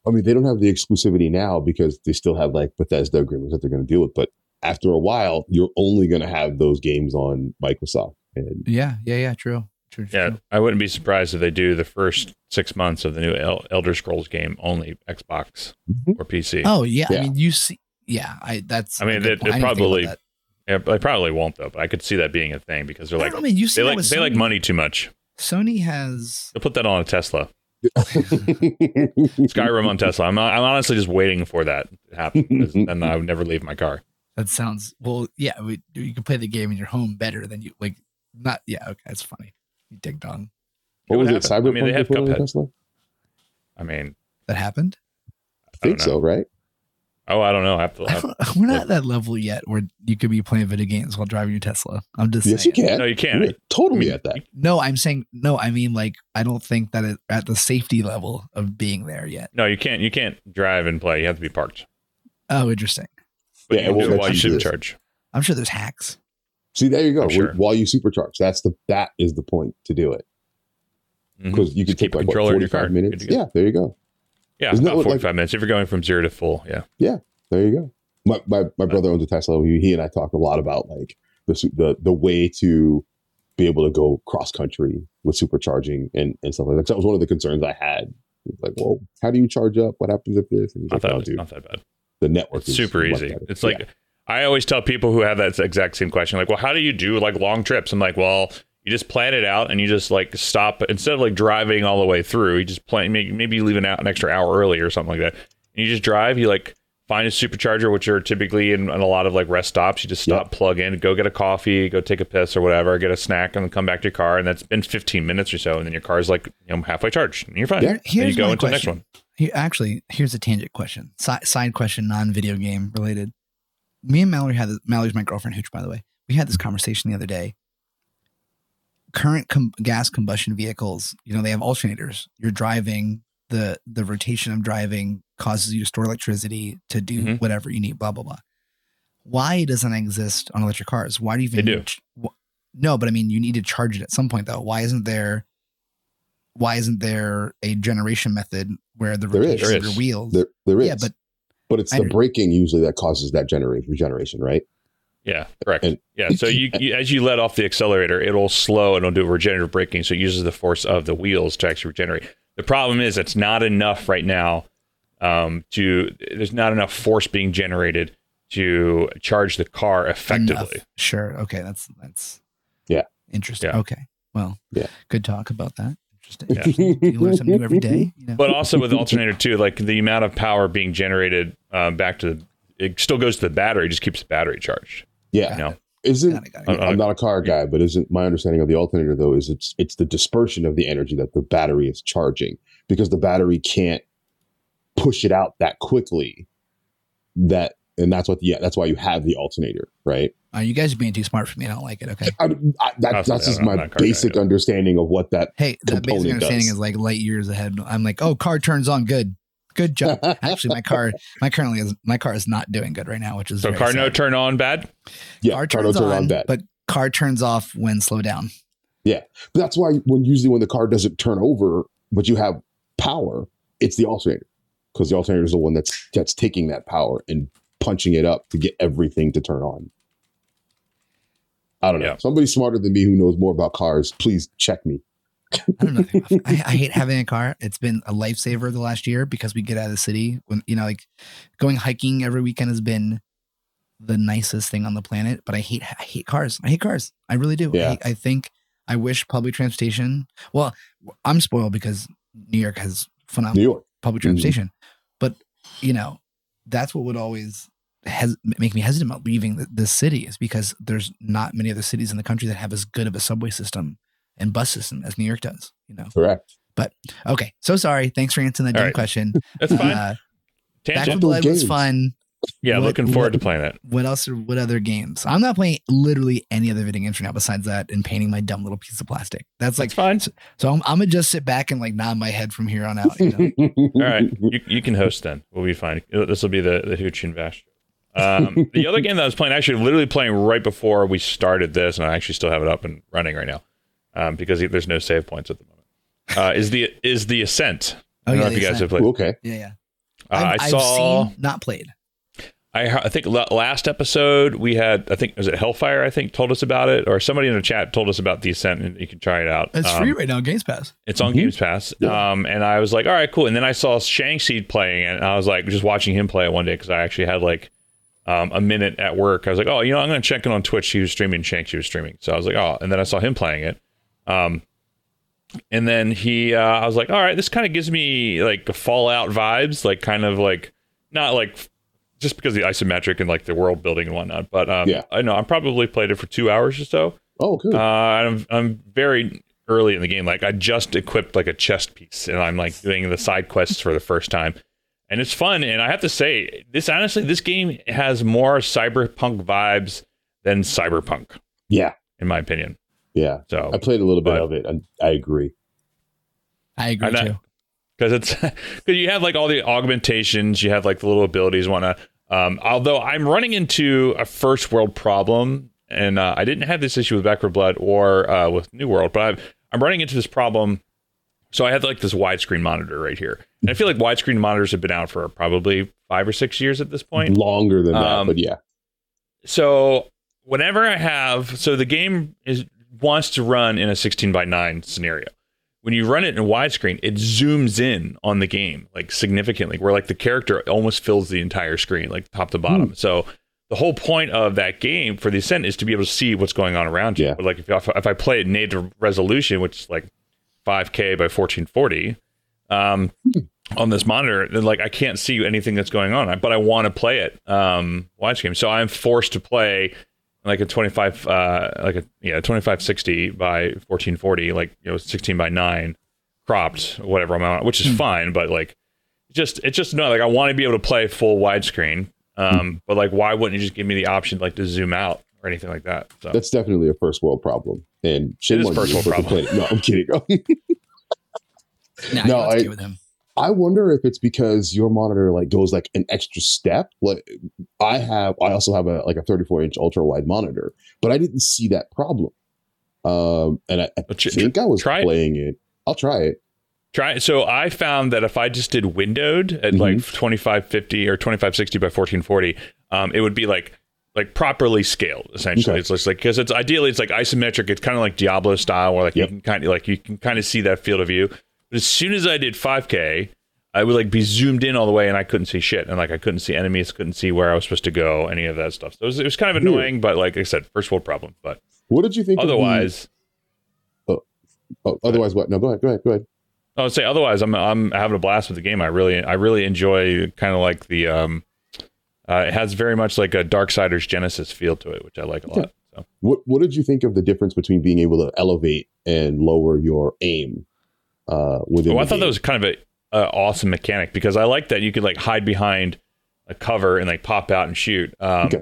I mean, they don't have the exclusivity now because they still have like Bethesda agreements that they're going to deal with. But after a while, you're only going to have those games on Microsoft. And Yeah, yeah, yeah. True. True. Yeah, true. I wouldn't be surprised if they do the first six months of the new El- Elder Scrolls game only Xbox Mhm. or PC. Oh yeah. Yeah. I mean, you see. Yeah, I that's. I mean, a good it- it I didn't think about probably- that. Yeah, they probably won't though. But I could see that being a thing because they're I like don't I mean, you see they like with they like money too much. Sony has They'll put that on a Tesla. Skyrim on Tesla. I'm I'm honestly just waiting for that to happen, and I would never leave my car. That sounds well. Yeah, we, you can play the game in your home better than you like. Not yeah. Okay, that's funny. You ding dong. what was would it? Cyberpunk I mean, they have Cuphead. Tesla? I mean, That happened. I think don't so, right? Oh, I don't know. I have to. I I have- don't- We're not at that level yet where you could be playing video games while driving your Tesla. I'm just Yes, saying. you can. no, you can't. We're totally I mean, at that. No, I'm saying no. I mean, like I don't think that it at the safety level of being there yet. No, you can't. You can't drive and play. You have to be parked. Oh, interesting. But Yeah, you it can do it while you you supercharge. I'm sure there's hacks. See, there you go. I'm sure. While you supercharge, that's the that is the point to do it Mhm. because you Just can keep take a like what, controller in your 45 car. minutes. Good to go. Yeah, there you go. Yeah, Isn't about what, like- 45 minutes if you're going from zero to full. Yeah. Yeah. There you go. My my, my brother owns a Tesla. He, he and I talked a lot about like the the the way to be able to go cross country with supercharging and, and stuff like that. That was one of the concerns I had. Like, well, how do you charge up? What happens if this? And he's I like, thought oh, dude, not that bad. the network It's is super easy. better. It's Yeah. like I always tell people who have that exact same question, like, well, how do you do like long trips? I'm like, well, you just plan it out and you just like stop instead of like driving all the way through. You just plan maybe, maybe you leave an, out, an extra hour early or something like that. And you just drive. You like find a supercharger, which are typically in, in a lot of like rest stops. You just stop, plug in, go get a coffee, go take a piss or whatever, get a snack, and then come back to your car. And that's been 15 minutes or so, and then your car's like you know halfway charged, and you're fine. Yeah. And you go into the next one. Here, actually, here's a tangent question, side, side question, non video game related. Me and Mallory had this, Mallory's my girlfriend, Hooch, by the way. We had this conversation the other day. Current com- gas combustion vehicles, you know, they have alternators. You're driving the the rotation of driving causes you to store electricity to do Mhm. whatever you need. Blah blah blah. Why doesn't it exist on electric cars? Why do you even They do. ch- wh- no, but I mean, you need to charge it at some point, though. Why isn't there? Why isn't there a generation method where the There is. rotation There of your wheels? There, there is. yeah, but but it's I the under- braking usually that causes that generate regeneration, right? Yeah, correct. And- yeah, so you, you as you let off the accelerator, it'll slow and it'll do regenerative braking, so it uses the force of the wheels to actually regenerate. The problem is it's not enough right now um, to there's not enough force being generated to charge the car effectively. enough. Sure. Okay. That's that's Yeah. interesting. Yeah. Okay. Well. Yeah. Good talk about that. Interesting. Yeah. you learn something new every day. You know? But also with alternator too, like the amount of power being generated um, back to the, it still goes to the battery, just keeps the battery charged. Yeah. Got You know, it. Isn't Got it, got it, got it. I'm not a car guy, but isn't my understanding of the alternator though is it's it's the dispersion of the energy that the battery is charging because the battery can't push it out that quickly. That and that's what the that's why you have the alternator, right? Uh, you guys are being too smart for me. I don't like it. Okay. I, I, that, Possibly, that's just I'm my not a car guy, basic understanding of what that. Hey, that basic understanding does. is like light years ahead. I'm like, oh, car turns on. Good. Good job. Actually, my car, my currently is my car is not doing good right now, which is so very car no turn on bad. Yeah, car car turns turn on, on bad. but car turns off when slow down. Yeah, but that's why when usually when the car doesn't turn over, but you have power, it's the alternator because the alternator is the one that's that's taking that power and punching it up to get everything to turn on. I don't know. Yeah. Somebody smarter than me who knows more about cars, please check me. I don't know. I, I hate having a car. It's been a lifesaver the last year because we get out of the city. When you know, like going hiking every weekend has been the nicest thing on the planet. But I hate I hate cars. I hate cars. I really do. Yeah. I, I think I wish public transportation. Well, I'm spoiled because New York has phenomenal New York. public Mhm. transportation. But you know, that's what would always hes- make me hesitant about leaving the, the city is because there's not many other cities in the country that have as good of a subway system and bus system as New York does. You know. Correct. But okay, so sorry. Thanks for answering that All dumb right. question. That's fine. Uh, Back Tangent. for Blood was fun. Yeah, what- looking forward what- to playing it. What else? Are, what other games? I'm not playing literally any other video games right now besides that and painting my dumb little piece of plastic. That's like That's fine. so. I'm, I'm gonna just sit back and like nod my head from here on out. You know? All right, you, you can host then. We'll be fine. This will be the the Hooch and Vash. Um, the other game that I was playing, actually, literally playing right before we started this, and I actually still have it up and running right now um, because there's no save points at the moment. Uh, is the is the Ascent? Oh, I don't yeah, know if The you guys Ascent. have played. okay. Yeah, yeah. Uh, I've, I I've saw. seen, not played. I, I think last episode we had. I think was it Hellfire. I think told us about it, or somebody in the chat told us about the Ascent, and you can try it out. It's Um, free right now, on Games Pass. It's on Mhm. Games Pass. Yeah. Um, and I was like, all right, cool. And then I saw Shankseed playing it, and I was like, just watching him play it one day because I actually had like um, a minute at work. I was like, oh, you know, I'm going to check in on Twitch. He was streaming, Shanksy was streaming. So I was like, oh, and then I saw him playing it. Um, and then he, uh, I was like, all right, this kind of gives me like Fallout vibes, like kind of like, not like just because the isometric and like the world building and whatnot. But um, Yeah. I know I probably played it for two hours or so. Oh, good. Uh, I'm I'm very early in the game. Like I just equipped like a chest piece, and I'm like doing the side quests for the first time, and it's fun. And I have to say, this honestly, this game has more cyberpunk vibes than cyberpunk, yeah. in my opinion. Yeah. So I played a little bit But- of it and I agree. I agree I know- too. because it's because you have like all the augmentations, you have like the little abilities, and whatnot. Um, although I'm running into a first world problem, and uh, I didn't have this issue with Back 4 Blood or uh, with New World, but I'm, I'm running into this problem. So I have like this widescreen monitor right here, and I feel like widescreen monitors have been out for probably five or six years at this point. Longer than that, Um, but yeah. So whenever I have, so the game is wants to run in a 16 by 9 scenario. When you run it in widescreen, it zooms in on the game like significantly, where like the character almost fills the entire screen, like top to bottom. So the whole point of that game for the Ascent is to be able to see what's going on around you. Yeah. But like if, if I play it native resolution, which is like 5K by 1440, um, on this monitor, then like I can't see anything that's going on, but I want to play it um, widescreen. So I'm forced to play like a 25, uh, like a yeah 2560 by 1440, like you know 16 by nine, cropped whatever I'm which is fine, but like just it's just no like I want to be able to play full widescreen. Um, but like why wouldn't you just give me the option like to zoom out or anything like that? So That's definitely a first world problem. And shame is on first world problem. No, I'm kidding. Nah, No, no, I I- with him. I wonder if it's because your monitor like goes like an extra step. Like I have, I also have a like a 34 inch ultra wide monitor, but I didn't see that problem. Um, and I, I think I was try it. playing it. I'll try it. Try so I found that if I just did windowed at Mhm. like 2550 or 2560 by 1440, um, it would be like like properly scaled essentially. Okay. It's just like because it's ideally it's like isometric. It's kind of like Diablo style where like Yep. you can kind of like you can kind of see that field of view. But as soon as I did 5K, I would like be zoomed in all the way and I couldn't see shit and like I couldn't see enemies, couldn't see where I was supposed to go, any of that stuff. So it was, it was kind of annoying, but like I said, first world problem. But What did you think? of the- otherwise. oh, otherwise, what? No, go ahead. Go ahead. Go ahead. I would say otherwise, I'm I'm having a blast with the game. I really I really enjoy kind of like the um, uh, it has very much like a Darksiders Genesis feel to it, which I like a lot. So What What did you think of the difference between being able to elevate and lower your aim? Uh, within. well, I thought game? that was kind of a, a awesome mechanic because I like that you could like hide behind a cover and like pop out and shoot. Um, Okay.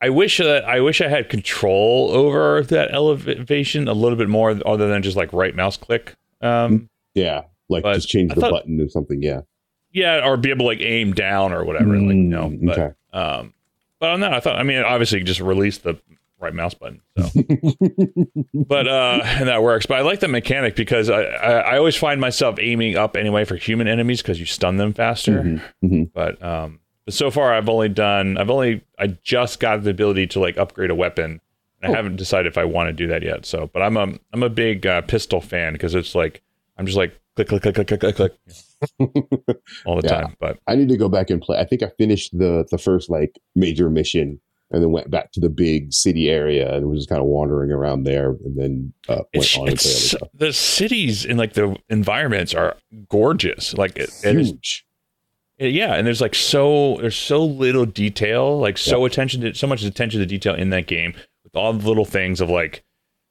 I wish that I wish I had control over that elevation a little bit more, other than just like right mouse click. Um, Yeah, like just change I the thought- button or something. Yeah. yeah, or be able to like aim down or whatever. like you know, Mm, but okay. um, but on that, I thought I mean obviously you just release the right mouse button. So. but uh and that works but i like the mechanic because I, I i always find myself aiming up anyway for human enemies because you stun them faster Mhm, mhm. but um but so far i've only done i've only i just got the ability to like upgrade a weapon I haven't decided if I want to do that yet. So, but I'm a I'm a big uh, pistol fan because it's like I'm just like click click click click click click click all the Yeah. time. But I need to go back and play. I think I finished the the first like major mission and then went back to the big city area and was just kind of wandering around there and then uh, went it's, on and played other it's stuff. the cities and like the environments are gorgeous. Like it, it is Huge. Yeah, and there's like so there's so little detail, like so attention to so much attention to detail in that game with all the little things of like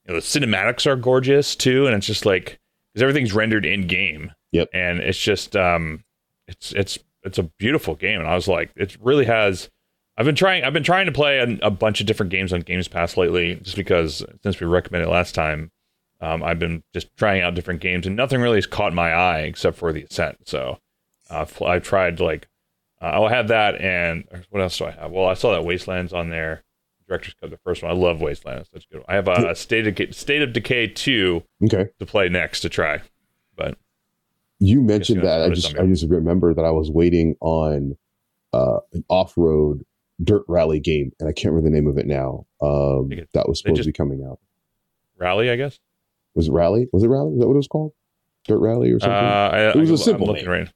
you know the cinematics are gorgeous too, and it's just like because everything's rendered in game. Yep. and it's just um it's it's it's a beautiful game, and I was like it really has. I've been trying. I've been trying to play a, a bunch of different games on Games Pass lately, just because since we recommended it last time, um, I've been just trying out different games, and nothing really has caught my eye except for the Ascent. So uh, fl- I tried like uh, I'll have that, and what else do I have? Well, I saw that Wastelands on there, Director's Cut, the first one. I love Wastelands. That's a good. One. I have a, State of Decay- State of Decay two Okay. to play next to try, but You mentioned know, that. I just I just remember that I was waiting on uh, an off road dirt rally game and I can't remember the name of it now. Um, it- that was supposed to be coming out. Rally, I guess. Was it Rally? Was it Rally? Is that what it was called? Dirt Rally or Uh, something? I, It was I, a simple I'm looking right.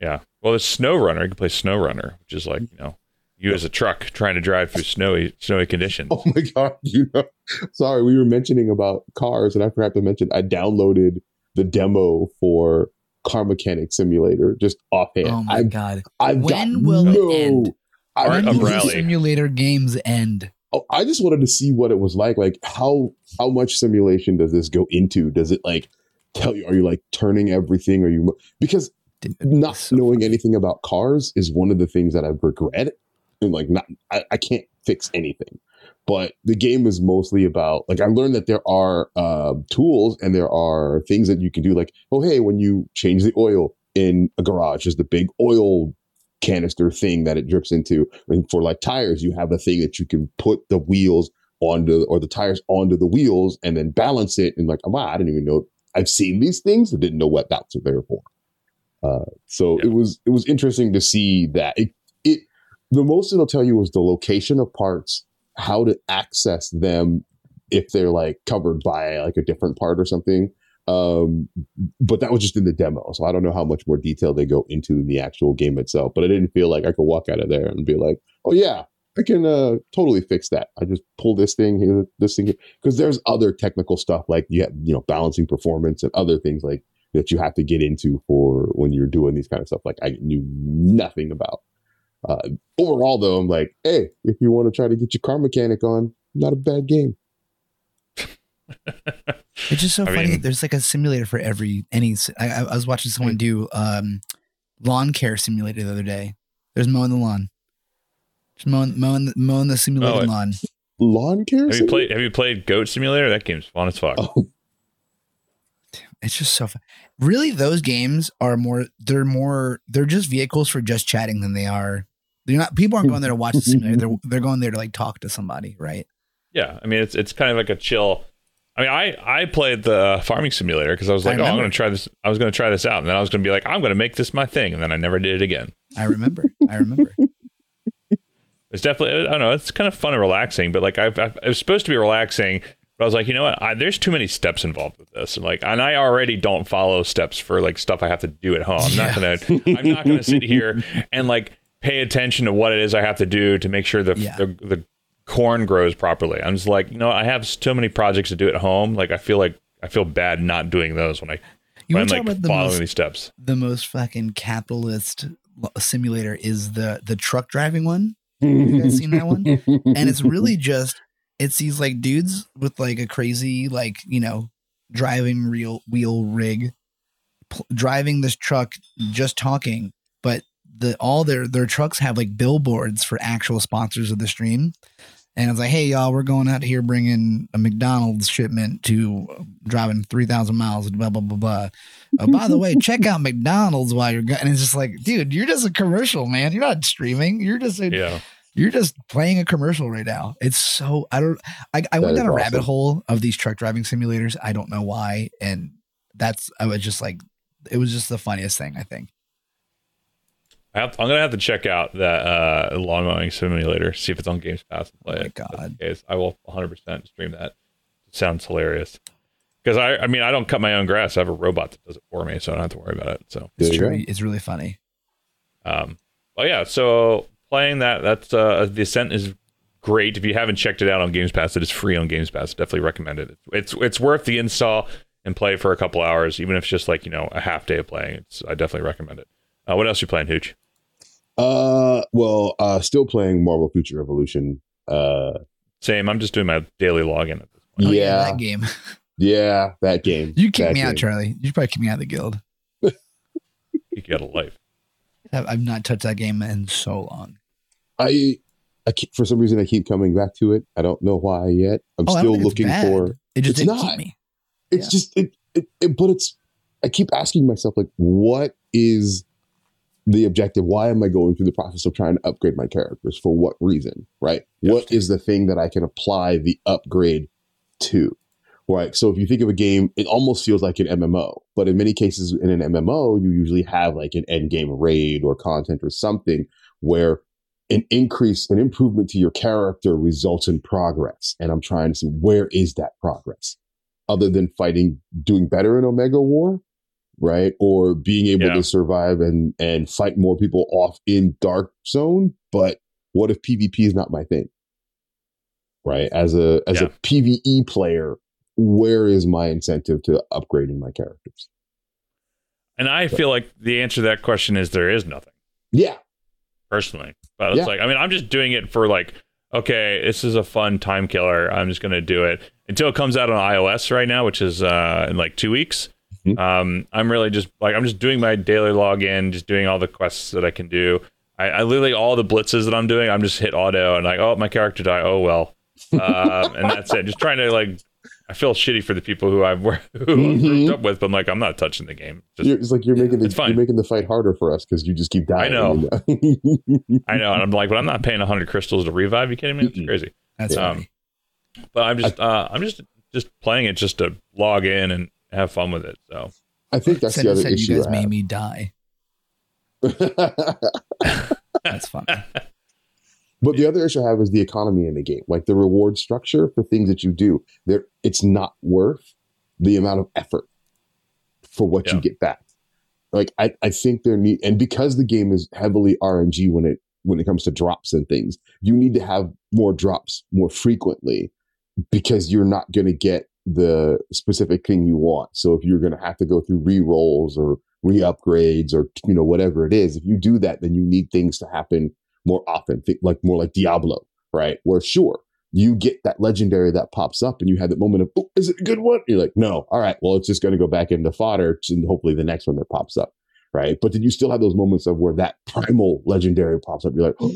Yeah, well, there's Snow Runner. You can play Snow Runner, which is like you know you as a truck trying to drive through snowy snowy conditions. Oh my god! You know, sorry, we were mentioning about cars, and I forgot to mention I downloaded the demo for Car Mechanic Simulator just offhand. Oh my I, god! I've When got will it no, end? I, Art When of the Rally. simulator games end? oh, I just wanted to see what it was like. Like how how much simulation does this go into? Does it like tell you? Are you like turning everything? Are you because Dude, not so knowing funny. anything about cars is one of the things that I've regret. And like not I, I can't fix anything. But the game is mostly about like I learned that there are uh, tools and there are things that you can do like, oh hey, when you change the oil in a garage, there's the big oil canister thing that it drips into. And for like tires, you have a thing that you can put the wheels onto or the tires onto the wheels and then balance it. And like, wow, I didn't even know I've seen these things. I didn't know what that's what they were for. Uh, so Yeah. it was it was interesting to see that it it the most it'll tell you is the location of parts, how to access them if they're like covered by like a different part or something. Um, but that was just in the demo, so I don't know how much more detail they go into the actual game itself. But I didn't feel like I could walk out of there and be like, "Oh yeah, I can uh, totally fix that. I just pull this thing here, this thing because there's other technical stuff like you have, you know, balancing performance and other things like that you have to get into for when you're doing these kind of stuff. Like I knew nothing about. Uh, overall, though, I'm like, hey, if you want to try to get your car mechanic on, not a bad game. It's just so I funny. mean- There's like a simulator for every any. I was watching someone do um, lawn care simulator the other day. There's mowing the lawn, just mowing mowing the, mowing the simulated Oh, lawn. Lawn care. Have you played Have you played Goat Simulator? That game's fun as fuck. Oh, It's just so fun. Really, those games are more. They're more. They're just vehicles for just chatting than they are. They're not. People aren't going there to watch the simulator. They're they're going there to like talk to somebody, right? Yeah, I mean it's it's kind of like a chill. I mean, I I played the uh, farming simulator because I was I like, oh, I'm going to try this. I was going to try this out, and then I was going to be like, I'm going to make this my thing, and then I never did it again. I remember. I remember. It's definitely I don't know. It's kind of fun and relaxing, but like I've, I've, it was supposed to be relaxing, but I was like, you know what? I, there's too many steps involved with this, and like, and I already don't follow steps for like stuff I have to do at home. I'm not gonna I'm not gonna sit here and like pay attention to what it is I have to do to make sure the Yeah. the, the corn grows properly. I'm just like, you know, I have so many projects to do at home. Like I feel like I feel bad not doing those when I You when I'm like the following most these steps. the most fucking capitalist uh, simulator is the the truck driving one. you guys seen that one? and it's really just it's these like dudes with like a crazy like you know driving real wheel rig pl- driving this truck just talking but the all their their trucks have like billboards for actual sponsors of the stream and it's like hey y'all we're going out here bringing a mcdonald's shipment to uh, driving 3000 miles blah blah blah blah uh, by the way check out mcdonald's while you're going and it's just like dude you're just a commercial man you're not streaming you're just a Yeah. you're just playing a commercial right now. It's so I don't I, I went down a rabbit hole of these truck driving simulators. I don't know why. And that's I was just like it was just the funniest thing, I think. I have, I'm gonna have to check out that uh, lawn mowing simulator, see if it's on Games Pass and play Oh my it. God. the case, I will 100 percent stream that. It sounds hilarious. Because I, I mean, I don't cut my own grass. I have a robot that does it for me, so I don't have to worry about it. So, It's you true. It's really funny. um, well, yeah. So playing that, that's uh, the Ascent is great. If you haven't checked it out on Games Pass, it is free on Games Pass. Definitely recommend it. It's it's worth the install and play for a couple hours, even if it's just like you know a half day of playing. It's I definitely recommend it. Uh, what else you playing, Hooch? Uh, well, uh, still playing Marvel Future Revolution. Uh, Same. I'm just doing my daily login at this point. Oh, yeah, that game. yeah, that game. You kick That me out. Charlie. You probably kick me out of the guild. You got a life. I've I've not touched that game in so long. I, I keep, for some reason I keep coming back to it. I don't know why yet. I'm Oh, still looking bad. for. It just It's didn't not. keep me. It's Yeah. just it, it, it, but it's. I keep asking myself like, what is the objective? Why am I going through the process of trying to upgrade my characters? For what reason? Right? What is the thing that I can apply the upgrade to? Right. So if you think of a game, it almost feels like an MMO, but in many cases in an MMO, you usually have like an end game raid or content or something where an increase, an improvement to your character results in progress. And I'm trying to see where is that progress other than fighting, doing better in Omega War, right? Or being able Yeah. to survive and, and fight more people off in Dark Zone. But what if PvP is not my thing? Right. As a, as Yeah. a PvE player, where is my incentive to upgrading my characters? And I feel like the answer to that question is there is nothing Yeah. personally. But it's Yeah. like I mean, I'm just doing it for like, okay, this is a fun time killer. I'm just gonna do it until it comes out on iOS right now, which is uh, in like two weeks. Mhm. Um, I'm really just like I'm just doing my daily login, just doing all the quests that I can do. I, I literally all the blitzes that I'm doing, I'm just hit auto and like, oh, my character died. Oh well, um, and that's it. Just trying to like, I feel shitty for the people who I've who I've Mhm. grouped up with, but I'm like, I'm not touching the game. Just, You're, it's like you're making the, It's fine. you're making the fight harder for us because you just keep dying. know. you know? I know, and I'm like, but I'm not paying 100 crystals to revive. you kidding me? It's crazy. That's Um, funny. But I'm just, uh, I'm just, just playing it just to log in and have fun with it. So I think that's Said- the other said you guys I made have. me die. That's funny. But the other issue I have is the economy in the game, like the reward structure for things that you do. There, it's not worth the amount of effort for what Yeah. you get back. Like I, I think there need, and because the game is heavily RNG when it when it comes to drops and things, you need to have more drops more frequently because you're not going to get the specific thing you want. So if you're going to have to go through re rolls or re upgrades or you know whatever it is, if you do that, then you need things to happen more often, think like more like Diablo, right? Where sure you get that legendary that pops up and you have that moment of, oh, is it a good one? You're like, no, all right, well, it's just going to go back into fodder and hopefully the next one that pops up, right? But then you still have those moments of where that primal legendary pops up. You're like, oh,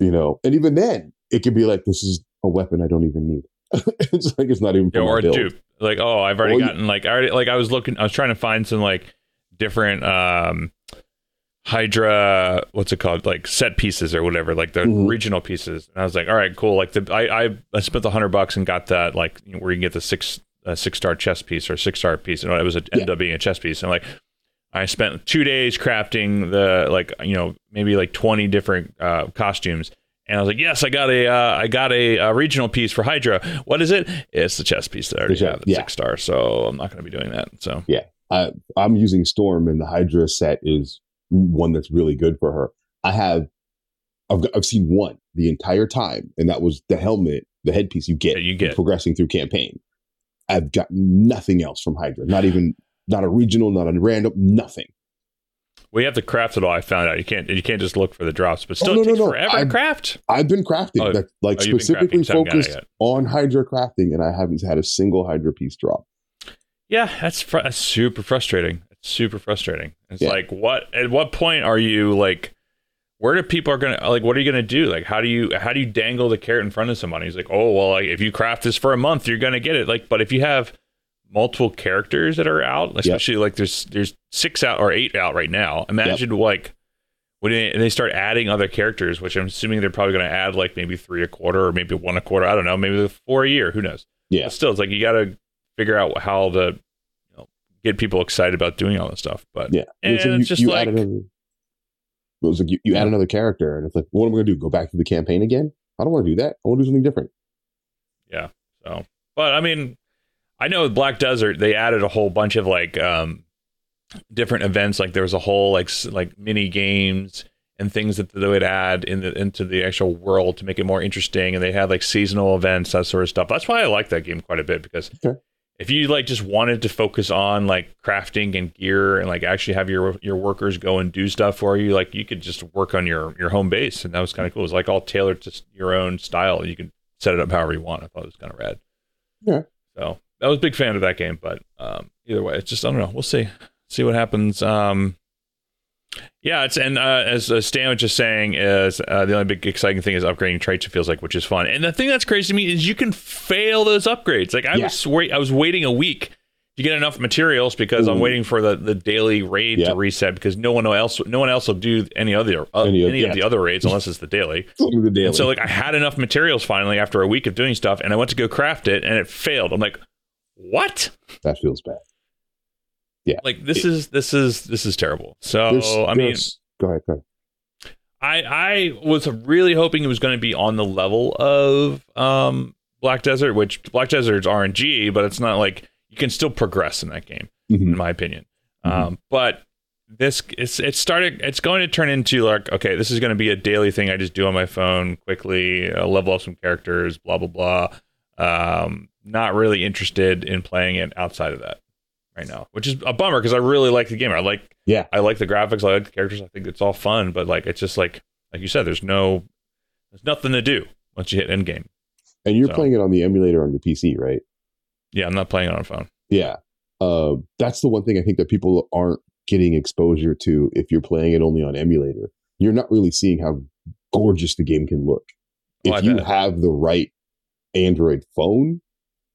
you know, and even then it can be like, this is a weapon I don't even need. it's like it's not even Yeah, or a build. dupe. Like, oh, I've already Or you- gotten like I already like I was looking I was trying to find some like different um Hydra what's it called? Like set pieces or whatever, like the Mhm. regional pieces. And I was like, all right, cool. Like the I I, I spent the hundred bucks and got that like you know, where you can get the six uh, six star chess piece or six star piece. And it was a, ended up being a chess piece. And like I spent two days crafting the like you know maybe like twenty different uh, costumes, and I was like, yes, I got a uh, I got a, uh regional piece for Hydra. What is it? It's the chess piece that I already The have yeah. six star, so I'm not going to be doing that. So yeah, I, I'm using Storm, and the Hydra set is one that's really good for her. I have, I've, got- I've seen one the entire time, and that was the helmet, the headpiece you get, that you get. progressing through campaign. I've got nothing else from Hydra, not even, not a regional, not a random, nothing. We have to craft it all. I found out you can't you can't just look for the drops, but oh, still Oh, no, no, no. forever to I've- craft. I've been crafting, Oh, like, like oh, specifically crafting, just haven't got it focused on Hydra crafting, and I haven't had a single Hydra piece drop. Yeah, that's, fr- that's super frustrating. It's super frustrating. It's Yeah. like what at what point are you like where do people are gonna like what are you gonna do? Like how do you how do you dangle the carrot in front of somebody? He's like, oh well like, if you craft this for a month, you're gonna get it. Like, but if you have multiple characters that are out, especially like there's there's six out or eight out right now. Imagine like when they, they start adding other characters, which I'm assuming they're probably gonna add like maybe three a quarter or maybe one a quarter. I don't know, maybe four a year. Who knows? Yeah. But still, it's like you got to figure out how to you know, get people excited about doing all this stuff. But Yeah. and so it's just you like another- It was like you, you add another character, and it's like, what am I going to do? Go back to the campaign again? I don't want to do that. I want to do something different. Yeah. So, but I mean, I know with Black Desert they added a whole bunch of like um different events. Like there was a whole like like mini games and things that they would add in the into the actual world to make it more interesting. And they had like seasonal events, that sort of stuff. That's why I like that game quite a bit because Okay. if you like just wanted to focus on like crafting and gear and like actually have your your workers go and do stuff for you, like you could just work on your your home base, and that was kind of cool. It was like all tailored to your own style. You could set it up however you want. I thought it was kind of rad. Yeah. So I was a big fan of that game, but um, either way, it's just I don't know. We'll see, see what happens. Um, yeah, it's and uh, as uh, Stan was just saying, is uh, the only big exciting thing is upgrading traits. It feels like, which is fun. And the thing that's crazy to me is you can fail those upgrades. Like I Yeah. was wait, I was waiting a week to get enough materials because I'm waiting for the, the daily raid Yeah. to reset because no one else no one else will do any other uh, Any any, of- of the other raids unless it's the daily. The daily. And so like I had enough materials finally after a week of doing stuff, and I went to go craft it, and it failed. I'm like, what? that feels bad. Yeah. Like this is this is this is terrible. So There's- I mean, there's- go ahead. Go ahead. I I was really hoping it was going to be on the level of um Black Desert, which Black Desert's RNG, but it's not like you can still progress in that game, Mhm. in my opinion. Mhm. Um, but this it's it's started it's going to turn into like okay this is going to be a daily thing i just do on my phone quickly uh, level up some characters blah blah blah um not really interested in playing it outside of that right now which is a bummer because i really like the game i like Yeah. i like the graphics i like the characters i think it's all fun but like it's just like like you said there's no there's nothing to do once you hit end game And you're So- playing it on the emulator on your PC, right? yeah i'm not playing it on a phone Yeah. Uh, that's the one thing I think that people aren't getting exposure to if you're playing it only on emulator. You're not really seeing how gorgeous the game can look. Oh, if you have the right Android phone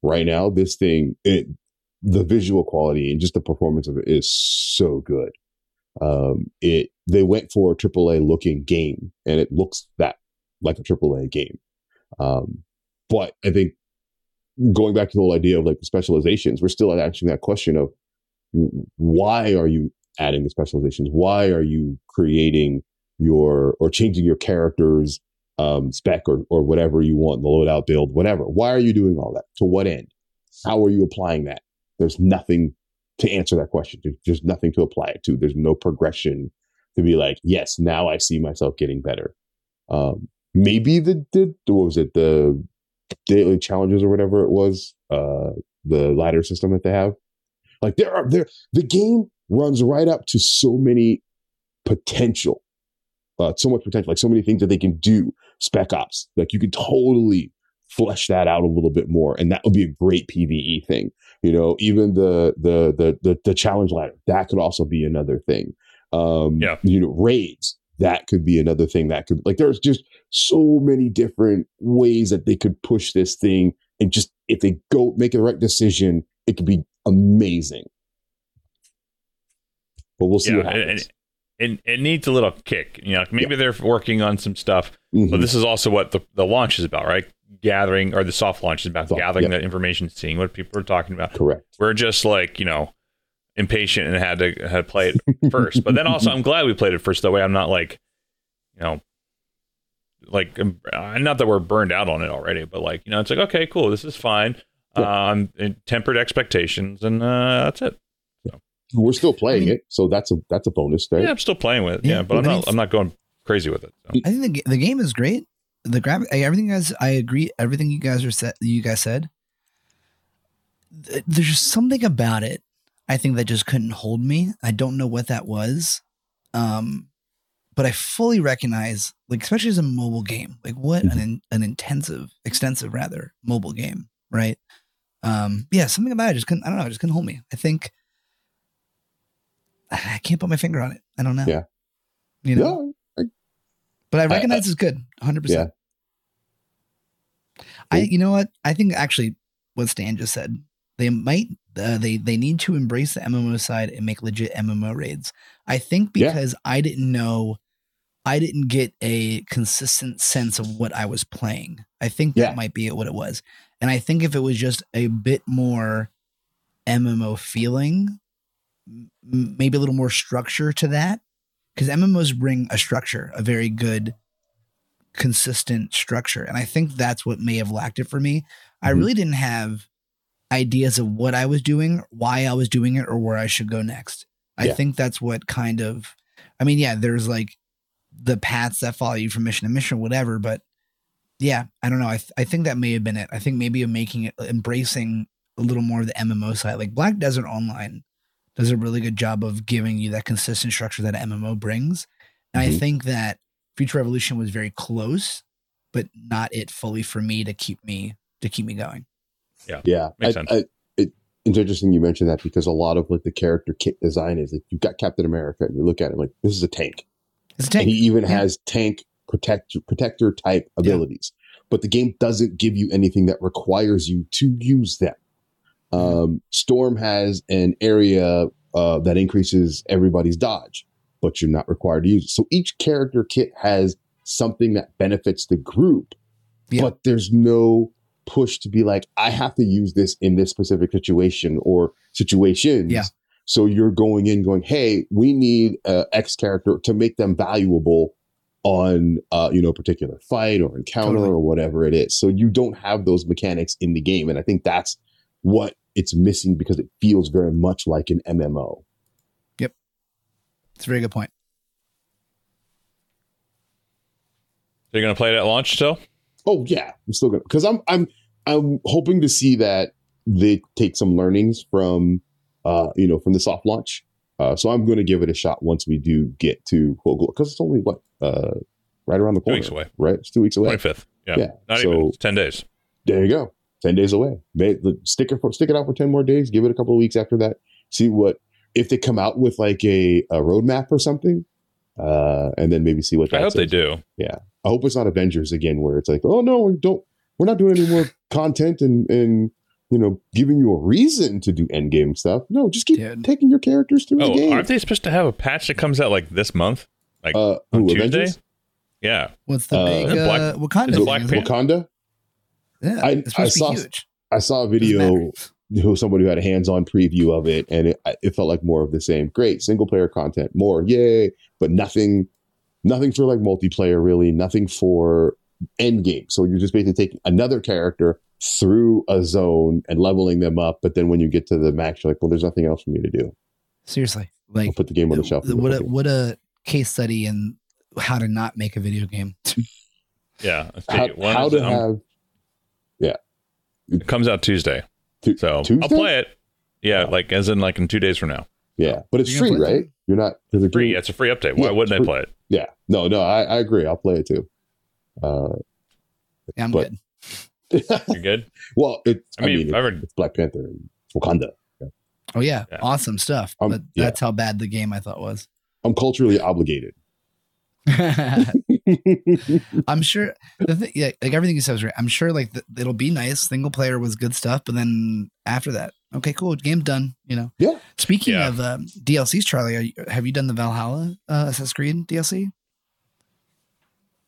right now, this thing, it, the visual quality and just the performance of it is so good. Um, it they went for a AAA looking game, and it looks that like a AAA game. Um, but I think going back to the whole idea of like the specializations, we're still answering that question of why are you adding the specializations? Why are you creating your or changing your characters um, spec or or whatever you want, the loadout build, whatever? Why are you doing all that? To what end? How are you applying that? There's nothing to answer that question. There's nothing to apply it to. There's no progression to be like, yes, now I see myself getting better. Um, maybe the, the what was it the daily challenges or whatever it was, uh, the ladder system that they have. Like there are there the game runs right up to so many potential, uh, so much potential, like so many things that they can do. Spec Ops, like you could totally flesh that out a little bit more, and that would be a great PVE thing. You know, even the the the the, the challenge ladder that could also be another thing. Um, Yeah. you know, raids that could be another thing that could like there's just so many different ways that they could push this thing and just if they go make the right decision it could be amazing but we'll see yeah what happens and it, it needs a little kick you know maybe they're working on some stuff Mhm. But this is also what the, the launch is about, right? Gathering or the soft launch is about Soft, gathering yeah. that information, seeing what people are talking about. correct We're just like, you know, impatient and had to had to play it first. But then also I'm glad we played it first. That way I'm not like, you know, like um, uh, not that we're burned out on it already, but like, you know, it's like, okay, cool, this is fine. Yeah. Um tempered expectations and uh that's it. We're still playing I mean- it so that's a that's a bonus right Yeah, I'm still playing with it. Yeah, Yeah, but I'm not I'm not going crazy with it. So. I think the, the game is great. The graphic, everything you guys, I agree. Everything you guys are said, you guys said. There's just something about it. I think that just couldn't hold me. I don't know what that was, um, but I fully recognize, like especially as a mobile game, like what an in, an intensive, extensive rather mobile game, right? Um, yeah, something about it just couldn't. I don't know. It just couldn't hold me. I think I can't put my finger on it. I don't know. Yeah. you know. no But I I- recognize it's good, 100%. Yeah. I, you know what? I think actually what Stan just said, they might, uh, they they need to embrace the MMO side and make legit MMO raids. I think Yeah. because I didn't know, I didn't get a consistent sense of what I was playing. I think that Yeah. might be what it was, and I think if it was just a bit more MMO feeling, maybe a little more structure to that, because MMOs bring a structure, a very good, consistent structure, and I think that's what may have lacked it for me. I Mhm. really didn't have ideas of what I was doing, why I was doing it, or where I should go next. I Yeah. think that's what kind of, I mean, yeah, there's like the paths that follow you from mission to mission, whatever, but yeah, I don't know. I, th- I think that may have been it. I think maybe making it, embracing a little more of the MMO side. Like Black Desert Online does a really good job of giving you that consistent structure that MMO brings. And I Mhm. think that Future Revolution was very close, but not it fully for me to keep me to keep me going. Yeah, Makes I- sense. I- it, it's interesting you mentioned that because a lot of what the character kit design is like you've got Captain America and you look at him like this is a tank, It's a tank. and he even Yeah. has tank protect protector type abilities, but the game doesn't give you anything that requires you to use them. Um, Storm has an area uh, that increases everybody's dodge, but you're not required to use it. So each character kit has something that benefits the group, Yeah. but there's no push to be like, I have to use this in this specific situation or situations. Yeah. So you're going in going, hey, we need uh, X character to make them valuable on uh, you know a particular fight or encounter Totally. or whatever it is. So you don't have those mechanics in the game, and I think that's what it's missing because it feels very much like an MMO. Yep. It's a very good point. So you're gonna play it at launch still? Oh yeah, I'm still gonna because I'm I'm I'm hoping to see that they take some learnings from uh you know from the soft launch. Uh, so I'm going to give it a shot once we do get to Hogla because it's only what uh right around the corner, Two corner, weeks away. right? It's two weeks away. Twenty fifth. Yeah. Yeah, Not so- even. It's ten days. There you go. 10 days away. May, the, stick, it for, stick it out for 10 more days. Give it a couple of weeks after that. See what, if they come out with like a, a roadmap or something, uh, and then maybe see what I that hope they do. Yeah. I hope it's not Avengers again, where it's like, oh no, we don't, we're not doing any more content and, and, you know, giving you a reason to do endgame stuff. No, just keep Dude. taking your characters through the Oh, game. aren't they supposed to have a patch that comes out like this month? Like uh, on who, Tuesday? Avengers? Yeah. What's the Uh, big is Black- uh, Wakanda? is it Black isn't it? Wakanda? Yeah, I- I be saw- huge. I saw a video matter. who somebody who had a hands-on preview of it and it, it felt like more of the same great single player content more yay but nothing nothing for like multiplayer really nothing for end game so you're just basically taking another character through a zone and leveling them up but then when you get to the max you're like well there's nothing else for me to do Seriously, i'll like put the game on the shelf and what a what a case study in how to not make a video game. Yeah. Let's how, see. When how is to it? Um, have it comes out Tuesday. Tu- So Tuesday? I'll play it. Yeah, like as in like in two days from now. yeah but it's You're free play it? right you're not it's Free. It's a free update. Why Yeah, wouldn't I play it? yeah no no I, I agree i'll play it too uh Yeah, I'm But- good. You're good. well it's I mean, it- I've heard- it's black panther and wakanda Oh yeah, Yeah. awesome stuff. Um, but yeah. that's how bad the game I thought was. i'm culturally obligated I'm sure the thing, yeah, like everything you said was right. I'm sure like th- it'll be nice. Single player was good stuff, but then after that, okay, cool, game done. You know. Yeah. Speaking Yeah. of um, DLCs, Charlie, are you, have you done the Valhalla uh, Assassin's Creed DLC?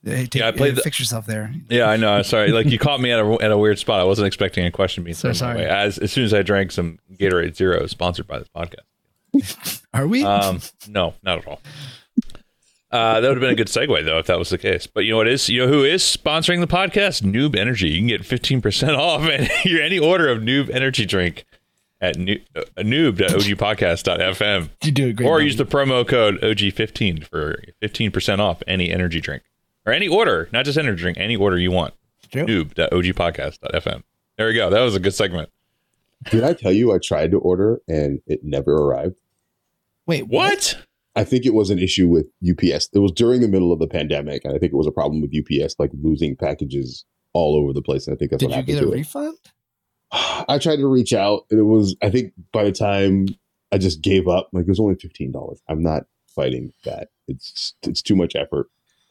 Hey, take, Yeah, I played hey, the- fix yourself there. Yeah, I know. Sorry, like you caught me at a at a weird spot. I wasn't expecting a question being So thrown my sorry. way. As as soon as I drank some Gatorade Zero, sponsored by this podcast. Are we? Um, no, not at all. Uh, that would have been a good segue though if that was the case. But you know what is you know who is sponsoring the podcast? Noob Energy. You can get fifteen percent off any, any order of Noob Energy drink at noob, uh, noob.ogpodcast.fm you do a great. or job. use the promo code OG15 for fifteen percent off any energy drink or any order, not just energy drink, any order you want. True. Noob.ogpodcast.fm. There we go. That was a good segment. Did I tell you I tried to order and it never arrived? Wait, What? I think it was an issue with UPS. It was during the middle of the pandemic, and I think it was a problem with UPS, like losing packages all over the place. And I think that's Did what you happened get a to it. refund? I tried to reach out, and it was. I think by the time I just gave up, like it was only fifteen dollars. I'm not fighting that. It's it's too much effort.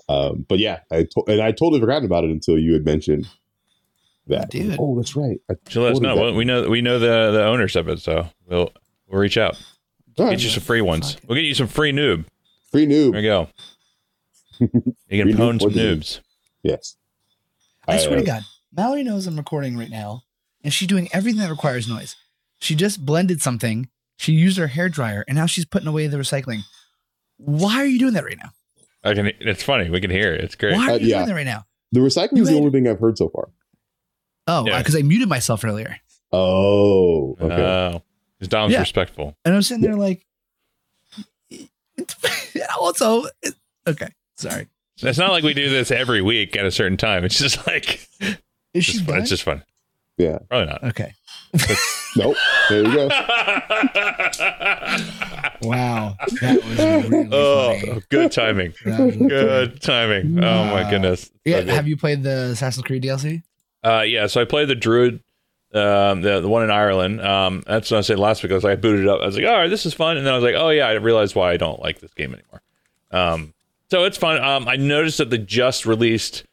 Um, but yeah, I to- and I totally forgot about it until you had mentioned that. Dude. Oh, that's right. I So let us ordered know. Well, we know we know the the owners of it, so we'll we'll reach out. All right. Get you some free ones. Fuck. We'll get you some free noob. Free noob. There you go. You Free can noob pwn some noobs. Yes. I swear uh, to God, Mallory knows I'm recording right now, and she's doing everything that requires noise. She just blended something. She used her hair dryer, and now she's putting away the recycling. Why are you doing that right now? I can. It's funny. We can hear it. It's great. Why are Uh, you yeah. doing that right now? The recycling You is the only thing I've heard so far. Oh, Yeah. because I muted myself earlier, Oh, okay. Oh, because Dom's Yeah. respectful. and I'm sitting there like, also, it- okay, sorry. It's not like we do this every week at a certain time. It's just like Is it's she just fun. It's just fun. yeah. Probably not. okay. Nope. There you go. Wow, that was really oh, funny. good timing. That was really Good timing. Oh my goodness. Yeah, So have you played the Assassin's Creed DLC? Uh, yeah, so I played the Druid, um, the the one in Ireland. Um, that's what I said last week. I was like, I booted it up. I was like, all right, this is fun. And then I was like, oh yeah, I realized why I don't like this game anymore. Um, so it's fun. Um, I noticed that they just released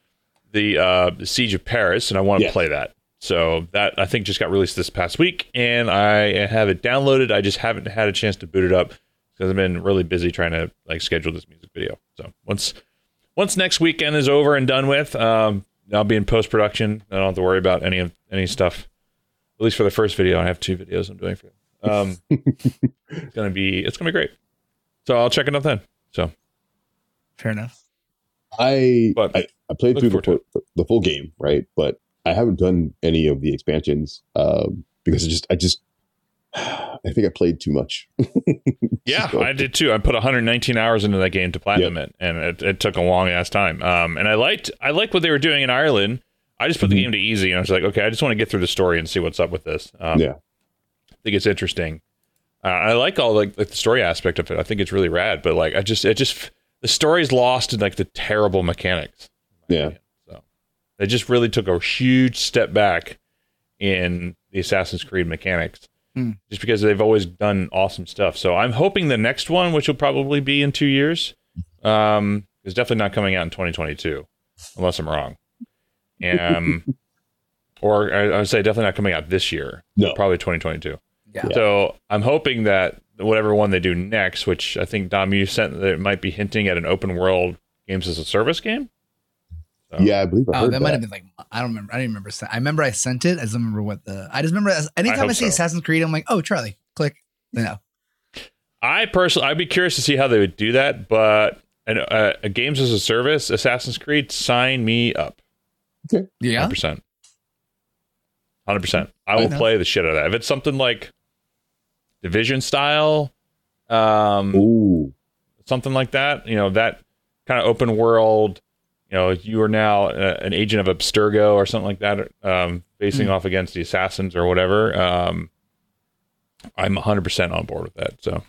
the uh, the Siege of Paris, and I want to Yeah. play that. So that I think just got released this past week, and I have it downloaded. I just haven't had a chance to boot it up because I've been really busy trying to like schedule this music video. So once once next weekend is over and done with, um, I'll be in post production. I don't have to worry about any of any stuff. At least for the first video, I have two videos I'm doing for you. Um, it's gonna be it's gonna be great. So I'll check it out then. So Fair enough. I, But I I played through the, full, the full game, right? But I haven't done any of the expansions um, because I just I just I think I played too much. yeah, So- I did too. I put 119 hours into that game to platinum it, and it, it took a long ass time. Um, and I liked I liked what they were doing in Ireland. I just put the Mhm. game to easy, and I was like, okay, I just want to get through the story and see what's up with this. Um, yeah, I think it's interesting. Uh, I like all like, like the story aspect of it. I think it's really rad. But like, I just it just the story's lost in like the terrible mechanics. yeah. So they just really took a huge step back in the Assassin's Creed mechanics, Hmm. just because they've always done awesome stuff. So I'm hoping the next one, which will probably be in two years, um, is definitely not coming out in 2022, unless I'm wrong. Um, or I, I would say definitely not coming out this year. No. probably 2022. Yeah. So I'm hoping that whatever one they do next, which I think Dom you sent that it might be hinting at an open world games as a service game. So- Yeah, I believe I Oh, heard that that. might have been like I don't remember. I didn't remember. I remember I sent it. I just don't remember what the. I just remember as, anytime I, hope see so. Assassin's Creed, I'm like, oh, Charlie, click. You know, I personally, I'd be curious to see how they would do that, but an, uh, a games as a service, Assassin's Creed, sign me up, yeah. hundred percent, hundred percent. I will know. play the shit out of that. If it's something like Division style, um, Ooh, something like that, you know, that kind of open world. You know, you are now uh, an agent of Abstergo or something like that, um, facing Hmm. off against the assassins or whatever. Um, I'm 100% on board with that. So,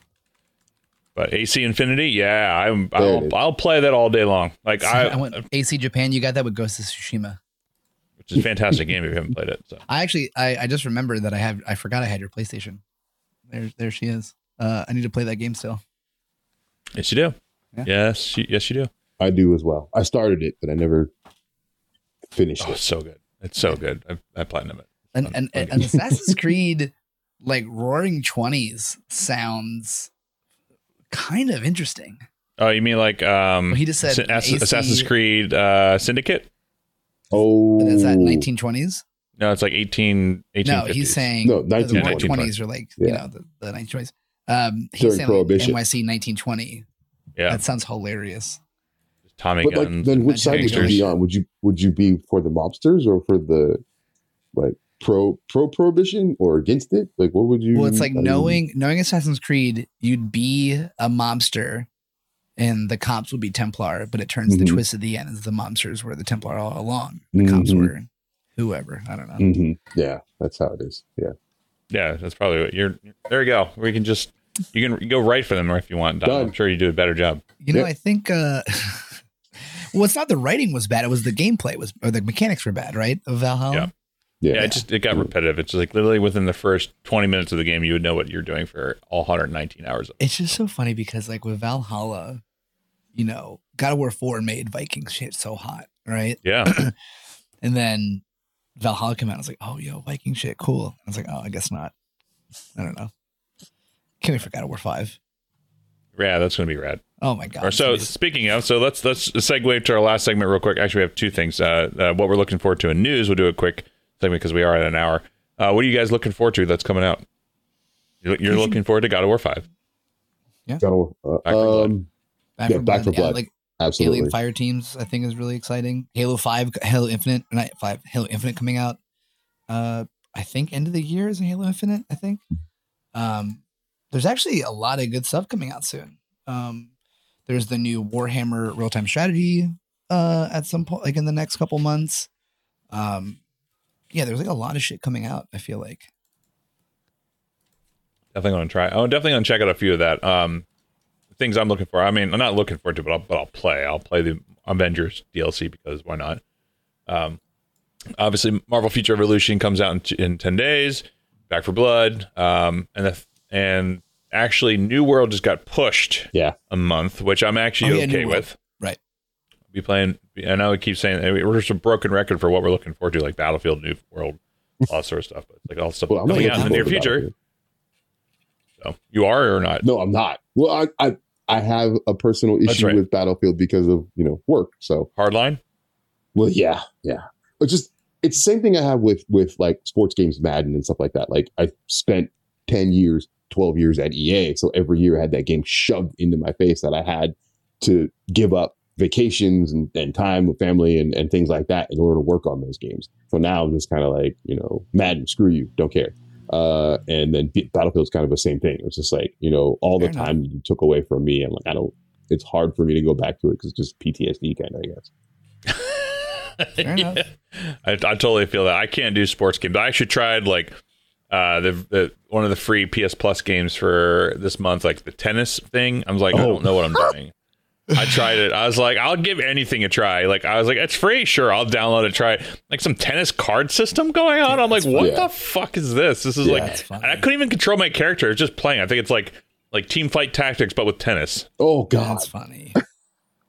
but AC Infinity, yeah, I'm, I'll. I'll play that all day long. Like I, I went AC Japan. You got that with Ghost of Tsushima. Which is a fantastic game if you haven't played it. So, I actually, I, I just remembered that I have. I forgot I had your PlayStation. There, there she is. Uh, I need to play that game still. yes, you do. Yeah. Yes, you, yes, you do. I do as well. I started it, but I never finished Oh, it. it's so good. It's so good. I, I platinum it. And Fun- and, fun and, and Assassin's Creed, like Roaring Twenties, sounds kind of interesting. Oh, you mean like um, Well, he just said Sy- Ass- AC Assassin's Creed uh, Syndicate? Oh, But is that 1920s? No, it's like 18, 1850s. No, he's saying No, the 1920s. Are like you know the, the 1920s. Um, he's During saying Prohibition. like NYC 1920. yeah, That sounds hilarious. Tommy But like, then which side would you be on? Would you would you be for the mobsters or for the like pro pro prohibition or against it? Like, what would you? Well, it's like I mean, knowing knowing Assassin's Creed, you'd be a mobster, and the cops would be Templar. But it turns the Mhm. twist at the end is the monsters were the Templar all along. The cops Mhm. were whoever. I don't know. mhm. Yeah, that's how it is. Yeah, Yeah, that's probably what you're. There you go. We can just you can go right for them if you want. Dom. Done. I'm sure you do a better job. You know, Yeah. I think. uh Well, it's not the writing was bad; it was the gameplay was or the mechanics were bad, right? Of Valhalla. Yeah. yeah. Yeah, it just it got repetitive. It's like literally within the first 20 minutes of the game, you would know what you're doing for all 119 hours. Of. It's just so funny because like with Valhalla, you know, God of War 4 made Viking shit so hot, right? Yeah, And then Valhalla came out. I was like, oh, yo, Viking shit, cool. I was like, oh, I guess not. I don't know. Can't wait for God of War 5. yeah, that's gonna be rad. Oh my God. Or so It's- speaking of, so let's let's segue to our last segment real quick. Actually, we have two things. Uh, uh, what we're looking forward to in news. We'll do a quick segment because we are at an hour. Uh, what are you guys looking forward to that's coming out? You're, you're looking forward to God of War Five. Gotta, uh, Back 4 Blood. um, Back Yeah, for Back Blood. for Yeah, like Absolutely. Alien Fire Teams, I think is really exciting. Halo Five, Halo Infinite, not Five, Halo Infinite coming out. Uh, I think end of the year is Halo Infinite. I think. Um, there's actually a lot of good stuff coming out soon. Um, there's the new Warhammer real time strategy. Uh, at some point, like in the next couple months. Um, yeah, there's like a lot of shit coming out. I feel like. Definitely gonna try. I'm definitely gonna check out a few of that. Um, things I'm looking for. I mean, I'm not looking forward to, but I'll, but I'll play. I'll play the Avengers DLC because why not? Um, obviously, Marvel Future Revolution comes out in, t- in ten days. Back 4 Blood. Um, and the and actually, New World just got pushed yeah. a month, which I'm actually Oh, yeah, New okay World. with. Right. Be playing. I know I keep saying we're just a broken record for what we're looking forward to, like Battlefield, New World, all that sort of stuff. But like all stuff Well, coming out in the near future. So you are or not? No, I'm not. Well, I, I I have a personal issue right. with Battlefield because of you know work. So Hardline. well, yeah, yeah. It's just it's the same thing I have with with like sports games, Madden and stuff like that. Like I spent ten years, twelve years at EA, so every year I had that game shoved into my face that I had to give up vacations and, and time with family and, and things like that in order to work on those games. So now I'm just kind of like, you know, Madden, screw you, don't care. Uh, and then B- Battlefield's kind of the same thing. It's just like, you know, all the enough. time you took away from me. I'm like, I don't, it's hard for me to go back to it because it's just PTSD kind of, I guess. Fair enough. I, I totally feel that. I can't do sports games. I actually tried like uh, the, the one of the free PS Plus games for this month, like the tennis thing. I was like, I Oh. don't know what I'm doing. I tried it. I was like, I'll give anything a try. Like I was like, it's free, sure, I'll download it. Try it. Like some tennis card system going on. I'm like, what fun. the fuck is this? This is Yeah. like, and I couldn't even control my character. It's just playing. I think it's like like team fight tactics, but with tennis. Oh God. That's funny.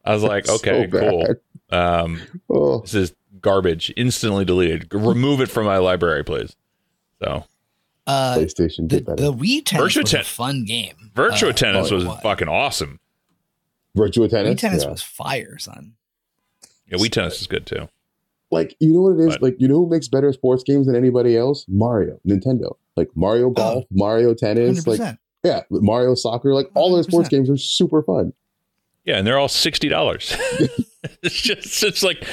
I was like, So okay, cool. Um, Oh, this is garbage. Instantly deleted. Remove it from my library, please. So Uh, PlayStation the, did better. the Wii tennis Virtua was Ten- a fun game. Virtua Uh, Tennis oh, was it fucking awesome. Virtua tennis. Wii tennis yeah. was fire, son. Yeah, Wii Tennis is good too. like you know what it is But- like you know who makes better sports games than anybody else mario nintendo like mario oh. golf mario tennis Hundred like yeah mario soccer like all their sports 100%. games are super fun Yeah, and they're all sixty dollars. it's just it's like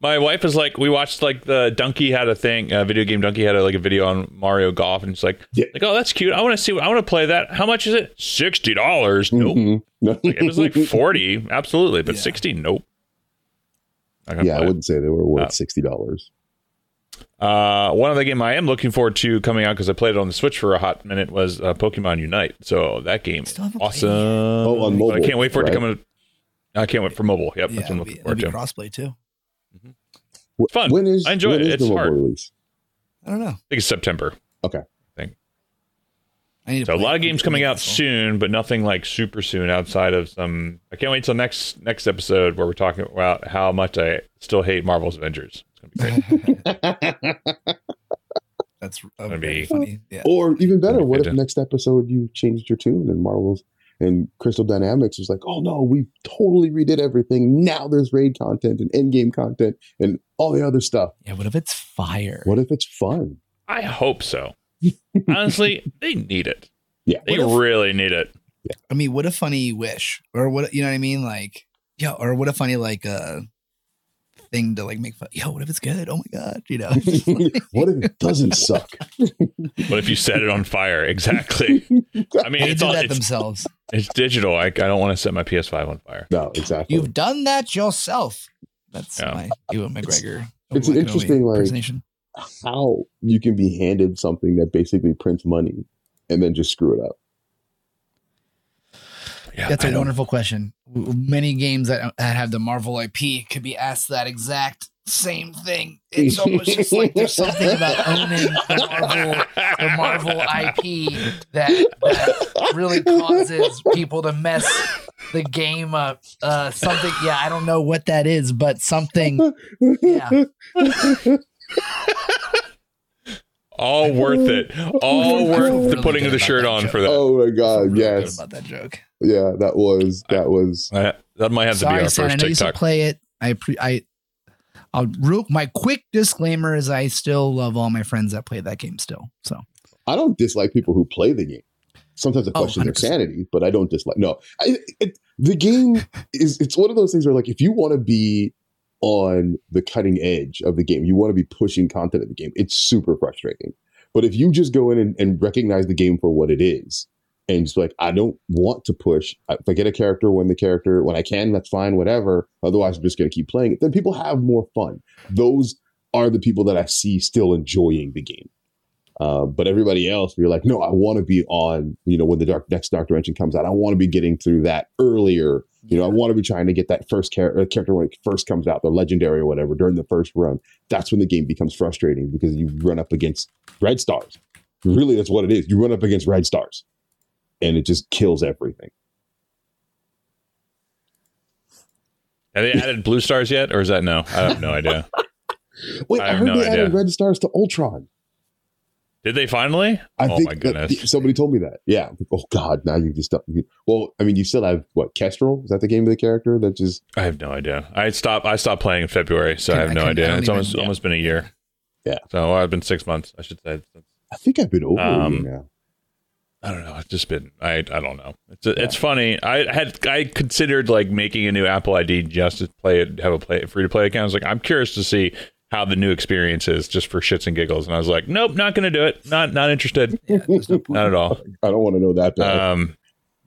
my wife is like we watched like the Dunkey had a thing, uh, video game Dunkey had a, like a video on Mario Golf, and it's like Yeah. like oh that's cute. I want to see. I want to play that. How much is it? Sixty dollars. Nope. Mhm. No. Like, it was like forty, absolutely, but Yeah. sixty, nope. Not gonna yeah i wouldn't say they were worth Uh, $60 Uh, one other game I am looking forward to coming out because I played it on the Switch for a hot minute was uh, Pokemon Unite. So that game, Still awesome. Oh, on But I can't wait for it right? to come. In, I can't wait for mobile. Yep, Yeah, that's what I'm it'll looking be, it'll forward to. crossplay too. Wh- Fun. when is I enjoy when it. is It's the hard. release I don't know. I think it's September. okay I need So a lot of games coming out get this soon, but nothing like super soon outside of some. I can't wait till next next episode where we're talking about how much I still hate Marvel's Avengers. It's gonna be great. That's Gonna be- funny. Yeah. or even better what if next episode you changed your tune and marvel's and crystal dynamics was like oh no we totally redid everything now there's raid content and end game content and all the other stuff Yeah. What if it's fire? what if it's fun I hope so. Honestly, they need it. yeah They if- really need it. I mean, what a funny wish, or what you know what I mean? Like, yeah, or what a funny like uh thing to like make fun. Yo, what if it's good? Oh my god, you know. what if it doesn't suck? What if you set it on fire? Exactly. I mean, they it's do all that it's, themselves. it's digital. I, I don't want to set my PS5 on fire. No, exactly. You've done that yourself. That's Yeah. my Ewan McGregor. it's an interesting, like- How you can be handed something that basically prints money and then just screw it up. Yeah, That's a wonderful question. Many games that, that have the Marvel IP could be asked that exact same thing. It's almost just like there's something about owning the Marvel, the Marvel IP that, that really causes people to mess the game up. Uh, something, yeah, I don't know what that is, but something, yeah. all worth it. All I feel worth the putting of the shirt on joke. for that. Oh my god, really yes. about that joke. Yeah, that was that was Uh, that might have to be Sorry, our Sam. I first know you used to TikTok. play it. I pre I. I'll real my quick disclaimer is I still love all my friends that play that game still. So I don't dislike people who play the game. Sometimes I Oh, question their sanity, but I don't dislike. No, I, it, the game is it's one of those things where like if you want to be on the cutting edge of the game, you want to be pushing content of the game. It's super frustrating. But if you just go in and, and recognize the game for what it is, and just like I don't want to push. If I get a character when the character when I can, that's fine, whatever. Otherwise, I'm just going to keep playing it. Then people have more fun. Those are the people that I see still enjoying the game. Uh, but everybody else, we're like, no, I want to be on. You know, when the dark next Dark Dimension comes out, I want to be getting through that earlier. You know, I want to be trying to get that first char- uh, character when it first comes out, the legendary or whatever, during the first run. That's when the game becomes frustrating because you run up against red stars. Really, that's what it is. You run up against red stars and it just kills everything. Have they added blue stars yet, or is that no? I have no idea. Wait, I, I heard no they idea. added red stars to Ultron. Did they finally? I oh think my goodness! somebody told me that. Yeah. Oh God! Now you just well. I mean, you still have what Kestrel? Is that the game of the character that just? I have no idea. I stopped. I stopped playing in February, so I, I have no idea. It's even, almost yeah. almost been a year. Yeah. So well, I've been six months. I should say. I think I've been over um, now. I don't know. It's just been I I don't know. It's yeah. it's funny. I had I considered like making a new Apple ID just to play it, have a play free to play account. I was like, I'm curious to see how the new experience is just for shits and giggles. And I was like, nope, not going to do it. Not not interested. Yeah, no not at all. I don't want to know that bad. Um,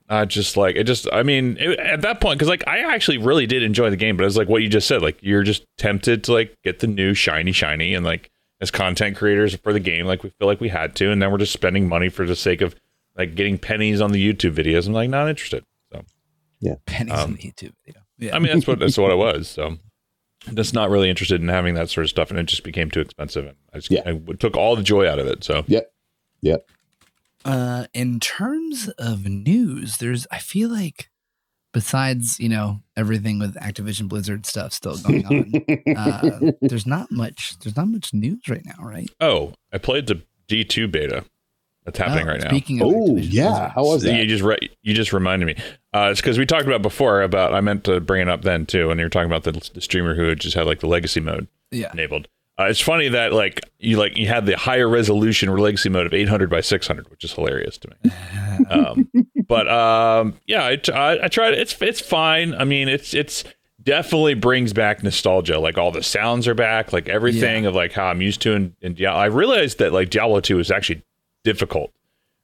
I just like it. Just I mean, it, at that point, because like I actually really did enjoy the game, but it's like what you just said. Like you're just tempted to like get the new shiny shiny, and like as content creators for the game, like we feel like we had to, and then we're just spending money for the sake of like getting pennies on the YouTube videos. I'm like not interested. So yeah, pennies um, on the YouTube video. Yeah, I mean that's what that's what it was. So just not really interested in having that sort of stuff, and it just became too expensive, and I just yeah. I took all the joy out of it. So yep, yep. Uh, in terms of news, there's I feel like besides you know everything with Activision Blizzard stuff still going on, uh, there's not much. There's not much news right now, right? Oh, I played the D2 beta that's happening oh, right now. Speaking of, oh yeah, how was that? You just re- you just reminded me. Uh, it's because we talked about before about I meant to bring it up then too, when you were talking about the, the streamer who just had like the legacy mode yeah. enabled. Uh, it's funny that like you like you had the higher resolution legacy mode of 800 by 600, which is hilarious to me. um, but um, yeah, I, I, I tried. It's it's fine. I mean, it's it's definitely brings back nostalgia. Like all the sounds are back, like everything yeah. of like how I'm used to in, in Diablo. I realized that like Diablo 2 is actually difficult.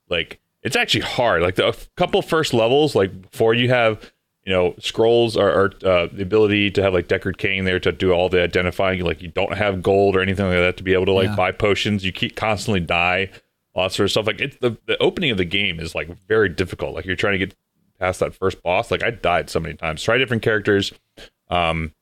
Like it's actually hard. Like the a couple first levels, like before you have you know scrolls or, or uh, the ability to have like Deckard Cain there to do all the identifying. Like you don't have gold or anything like that to be able to like yeah. buy potions. You keep constantly die, all that sort of stuff. Like it's the the opening of the game is like very difficult. Like you're trying to get past that first boss. Like I died so many times. Try different characters. Um,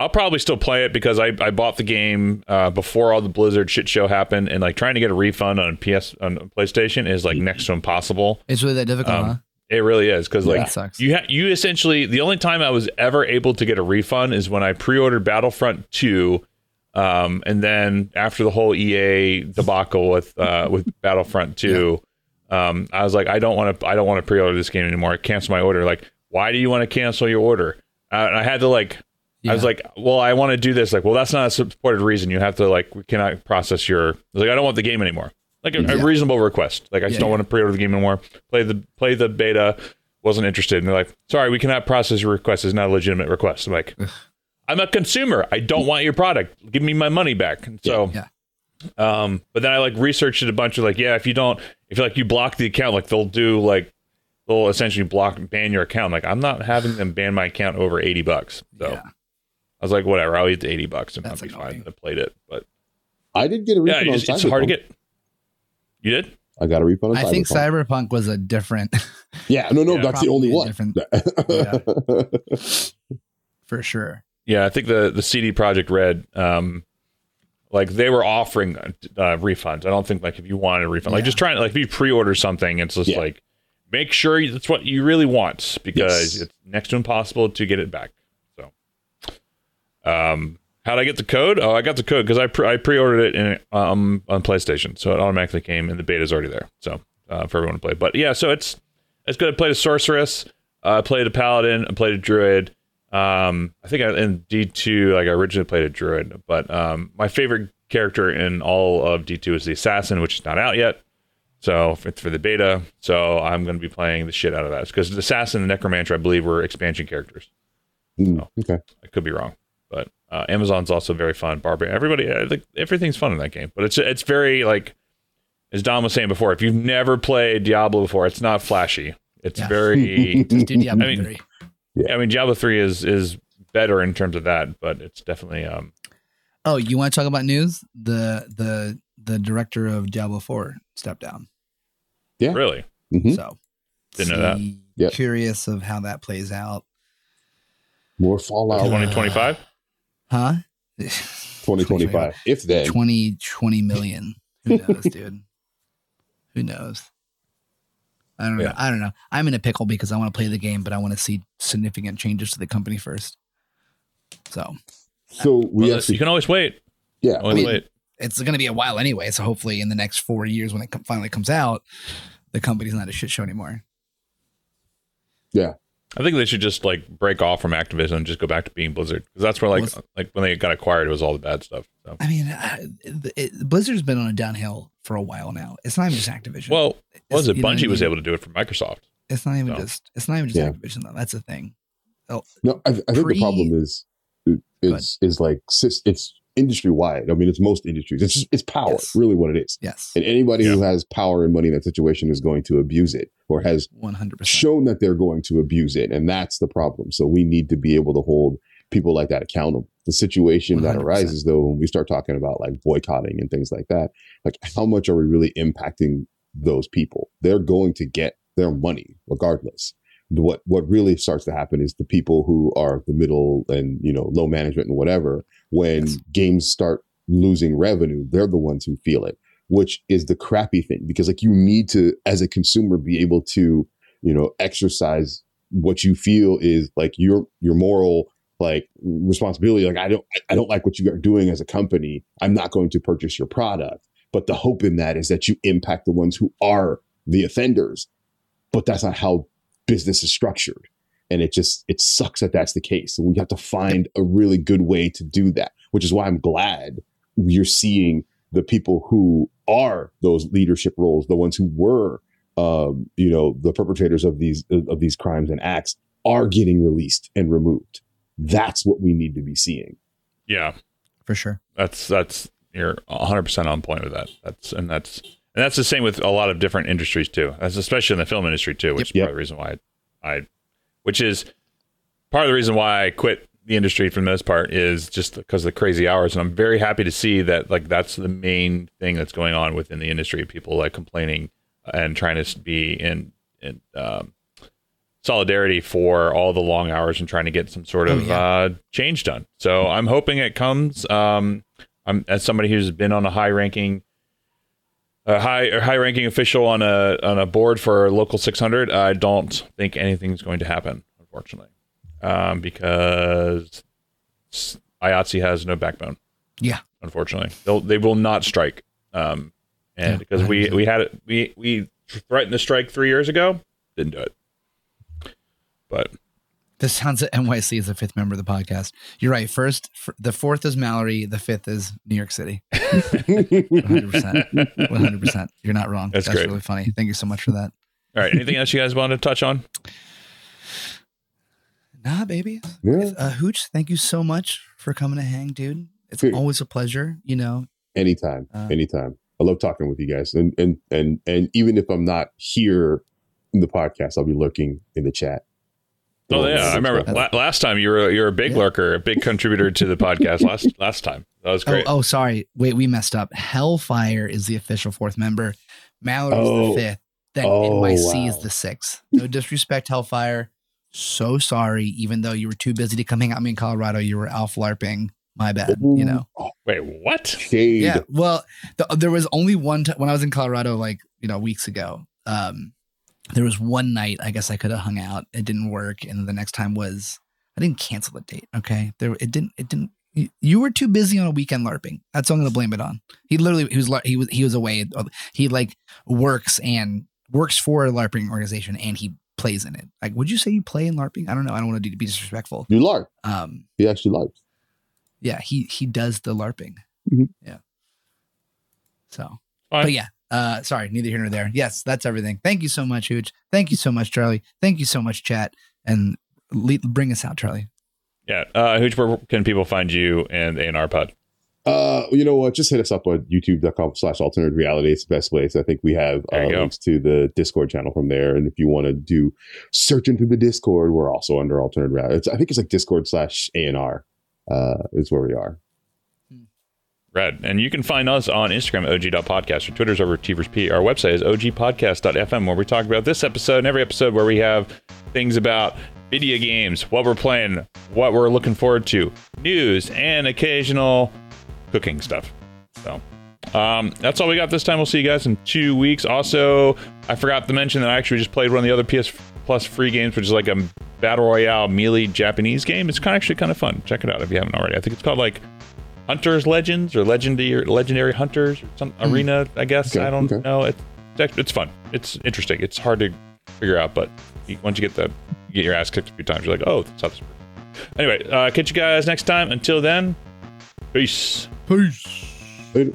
I'll probably still play it because I, I bought the game uh, before all the Blizzard shit show happened, and like trying to get a refund on PS on PlayStation is like next to impossible. It's really that difficult, um, huh? It really is because like you ha- you essentially the only time I was ever able to get a refund is when I pre-ordered Battlefront two, um, and then after the whole EA debacle with uh, with Battlefront two, yeah. um, I was like I don't want to I don't want to pre-order this game anymore. I cancel my order. Like why do you want to cancel your order? Uh, and I had to like yeah. I was like, well, I want to do this. Like, well, that's not a supported reason. You have to like, we cannot process your. like, I don't want the game anymore. Like a, yeah. a reasonable request. Like, I just yeah, don't want to pre-order the game anymore. Play the play the beta. Wasn't interested. And they're like, sorry, we cannot process your request. It's not a legitimate request. I'm like, I'm a consumer. I don't want your product. Give me my money back. And so, yeah. Um, but then I like researched it a bunch of like, yeah, if you don't, if you like you block the account, like they'll do like they'll essentially block ban your account. Like I'm not having them ban my account over eighty bucks. So. Yeah. I was like, whatever, I'll eat the 80 bucks and That's I'll be fine. I played it, but I did get a refund. Yeah, just, it's hard to get. You did? I got a refund. I think Cyberpunk was a different. Yeah, no, no, yeah, that's the only one. Different, yeah. For sure. Yeah, I think the the CD Projekt Red, um, like they were offering uh, refunds. I don't think like if you wanted a refund, yeah. like just trying to like if you pre-order something, it's just like make sure that's what you really want because yes. it's next to impossible to get it back. Um, how did I get the code? Oh, I got the code because I pre- I pre-ordered it in um on PlayStation, so it automatically came, and the beta is already there, so uh, for everyone to play. But yeah, so it's it's good. I played a sorceress, uh, I played a paladin, I played a druid. Um, I think I, in D two, like I originally played a druid, but um, my favorite character in all of D two is the assassin, which is not out yet. So it's for the beta. So I'm going to be playing the shit out of that because the Assassin and Necromancer, I believe, were expansion characters. Mm, okay. I could be wrong, but uh, Amazon's also very fun. Barbarian, everybody, I think everything's fun in that game. But it's it's very like, as Dom was saying before, if you've never played Diablo before, it's not flashy. It's Yeah. very. Just do Diablo I mean- 3. I mean, Diablo three is is better in terms of that, but it's definitely um. Oh, you want to talk about news? The the the director of Diablo 4 stepped down. Yeah. Really, hmm So Didn't know that. see- Yep. Curious of how that plays out. More Fallout twenty twenty five. Huh? 2025. If then. 20, 20 million. Who knows, dude? Who knows? I don't know. I don't know. I'm in a pickle because I want to play the game, but I want to see significant changes to the company first. So So we Well, actually, you can always wait. yeah. Always mean- wait. it's going to be a while anyway. So hopefully, in the next four years, when it com- finally comes out, the company's not a shit show anymore. Yeah. I think they should just like break off from Activision and just go back to being Blizzard because that's where like Was- like when they got acquired, it was all the bad stuff. So. I mean, uh, it, it, Blizzard's been on a downhill for a while now. It's not even just Activision. Well, what was it? you know what I Bungie was able to do it for Microsoft. it's not even so. just. It's not even just Yeah. Activision though. That's the thing. Oh, No, I, I think Pre- the problem is is is like it's industry wide. I mean, it's most industries. It's just it's power, Yes. really, what it is. yes, And anybody who has power and money in that situation is going to abuse it or has one hundred percent. shown that they're going to abuse it, and that's the problem. So we need to be able to hold people like that accountable. The situation that 100%. arises, though, when we start talking about like boycotting and things like that, like how much are we really impacting those people? They're going to get their money regardless. What what really starts to happen is the people who are the middle and you know low management and whatever. When Yes. games start losing revenue, they're the ones who feel it, which is the crappy thing because like you need to as a consumer be able to you know exercise what you feel is like your your moral like responsibility like i don't i don't like what you are doing as a company i'm not going to purchase your product but the hope in that is that you impact the ones who are the offenders but that's not how business is structured. And it just it sucks that that's the case. And we have to find a really good way to do that which is why i'm glad you're seeing the people who are those leadership roles the ones who were um, you know the perpetrators of these of these crimes and acts are getting released and removed. That's what we need to be seeing. Yeah, for sure. that's that's you're 100 percent on point with that. That's and that's and that's the same with a lot of different industries too. That's especially in the film industry too, which Yep. is part of the reason why I, I, which is part of the reason why I quit the industry for the most part is just because of the crazy hours. And I'm very happy to see that like that's the main thing that's going on within the industry. People like complaining and trying to be in in um, solidarity for all the long hours and trying to get some sort Oh, of yeah. uh, change done. So I'm hoping it comes. Um, I'm as somebody who's been on a high ranking. A high a high ranking official on a on a board for local 600. I don't think anything's going to happen, unfortunately, um, because IATSE has no backbone. Yeah. unfortunately, they'll they will not strike. Um, and Yeah, because we 100%. we had it, we we threatened to strike three years ago, didn't do it. But This sounds at NYC is the fifth member of the podcast. You're right. First, f- the fourth is Mallory. The fifth is New York City. 100%. 100%. You're not wrong. That's That's great. really funny. Thank you so much for that. all right, anything else you guys want to touch on? Nah, baby. yeah Uh, Hooch, thank you so much for coming to hang, dude. It's Dude. always a pleasure. You know, anytime Uh, anytime i love talking with you guys and and and and even if i'm not here in the podcast i'll be lurking in the chat Oh yeah, I remember la- last time you were you're a big Yeah. lurker, a big contributor to the podcast last last time. That was oh, great. oh, sorry. Wait, we messed up. Hellfire is the official fourth member. Mallory's Oh. the fifth. Then Oh, NYC is the sixth. No disrespect, Hellfire. So sorry. Even though you were too busy to come hang out with me in Colorado, you were off LARPing. My bad. You know. Wait, what? shade Yeah. Well, the, there was only one time when I was in Colorado, like you know, weeks ago. Um, there was one night I guess I could have hung out. It didn't work, and the next time was I didn't cancel the date. Okay, there it didn't. It didn't. you- You were too busy on a weekend larping. That's what I'm gonna blame it on. He literally he was lar- he was he was away. He like works and works for a larping organization, and he plays in it. Like, would you say you play in larping? I don't know. I don't want to be disrespectful. you larp Um, he actually larps yeah, he he does the larping. Mhm. Yeah. So Fine. but yeah, Uh, sorry, neither here nor there. Yes, that's everything. Thank you so much, Hooch. Thank you so much, Charlie. Thank you so much, chat. And le- bring us out, Charlie. Yeah. Uh, Hooch, where can people find you and A&R Pod? Uh, you know what? Just hit us up on youtube.com slash alternate reality. It's the best place. I think we have uh, links to the Discord channel from there. And if you want to do searching through the Discord, we're also under alternate reality. It's, I think it's like Discord slash A&R uh, is where we are. Red. And you can find us on Instagram og.podcast or Twitter's over P. Our website is ogpodcast.fm where we talk about this episode and every episode where we have things about video games, what we're playing, what we're looking forward to, news, and occasional cooking stuff. So um, that's all we got this time. We'll see you guys in two weeks. Also, I forgot to mention that I actually just played one of the other PS Plus free games, which is like a battle royale melee Japanese game. It's kind of actually kind of fun. Check it out if you haven't already. I think it's called like Hunters Legends or Legendary Legendary Hunters or some mm. arena. I guess okay, I don't okay. know. It's it's fun. It's interesting. It's hard to figure out, but once you get the you get your ass kicked a few times, you're like, oh, that's how this works. Anyway, uh, catch you guys next time. Until then, peace. Peace. Later.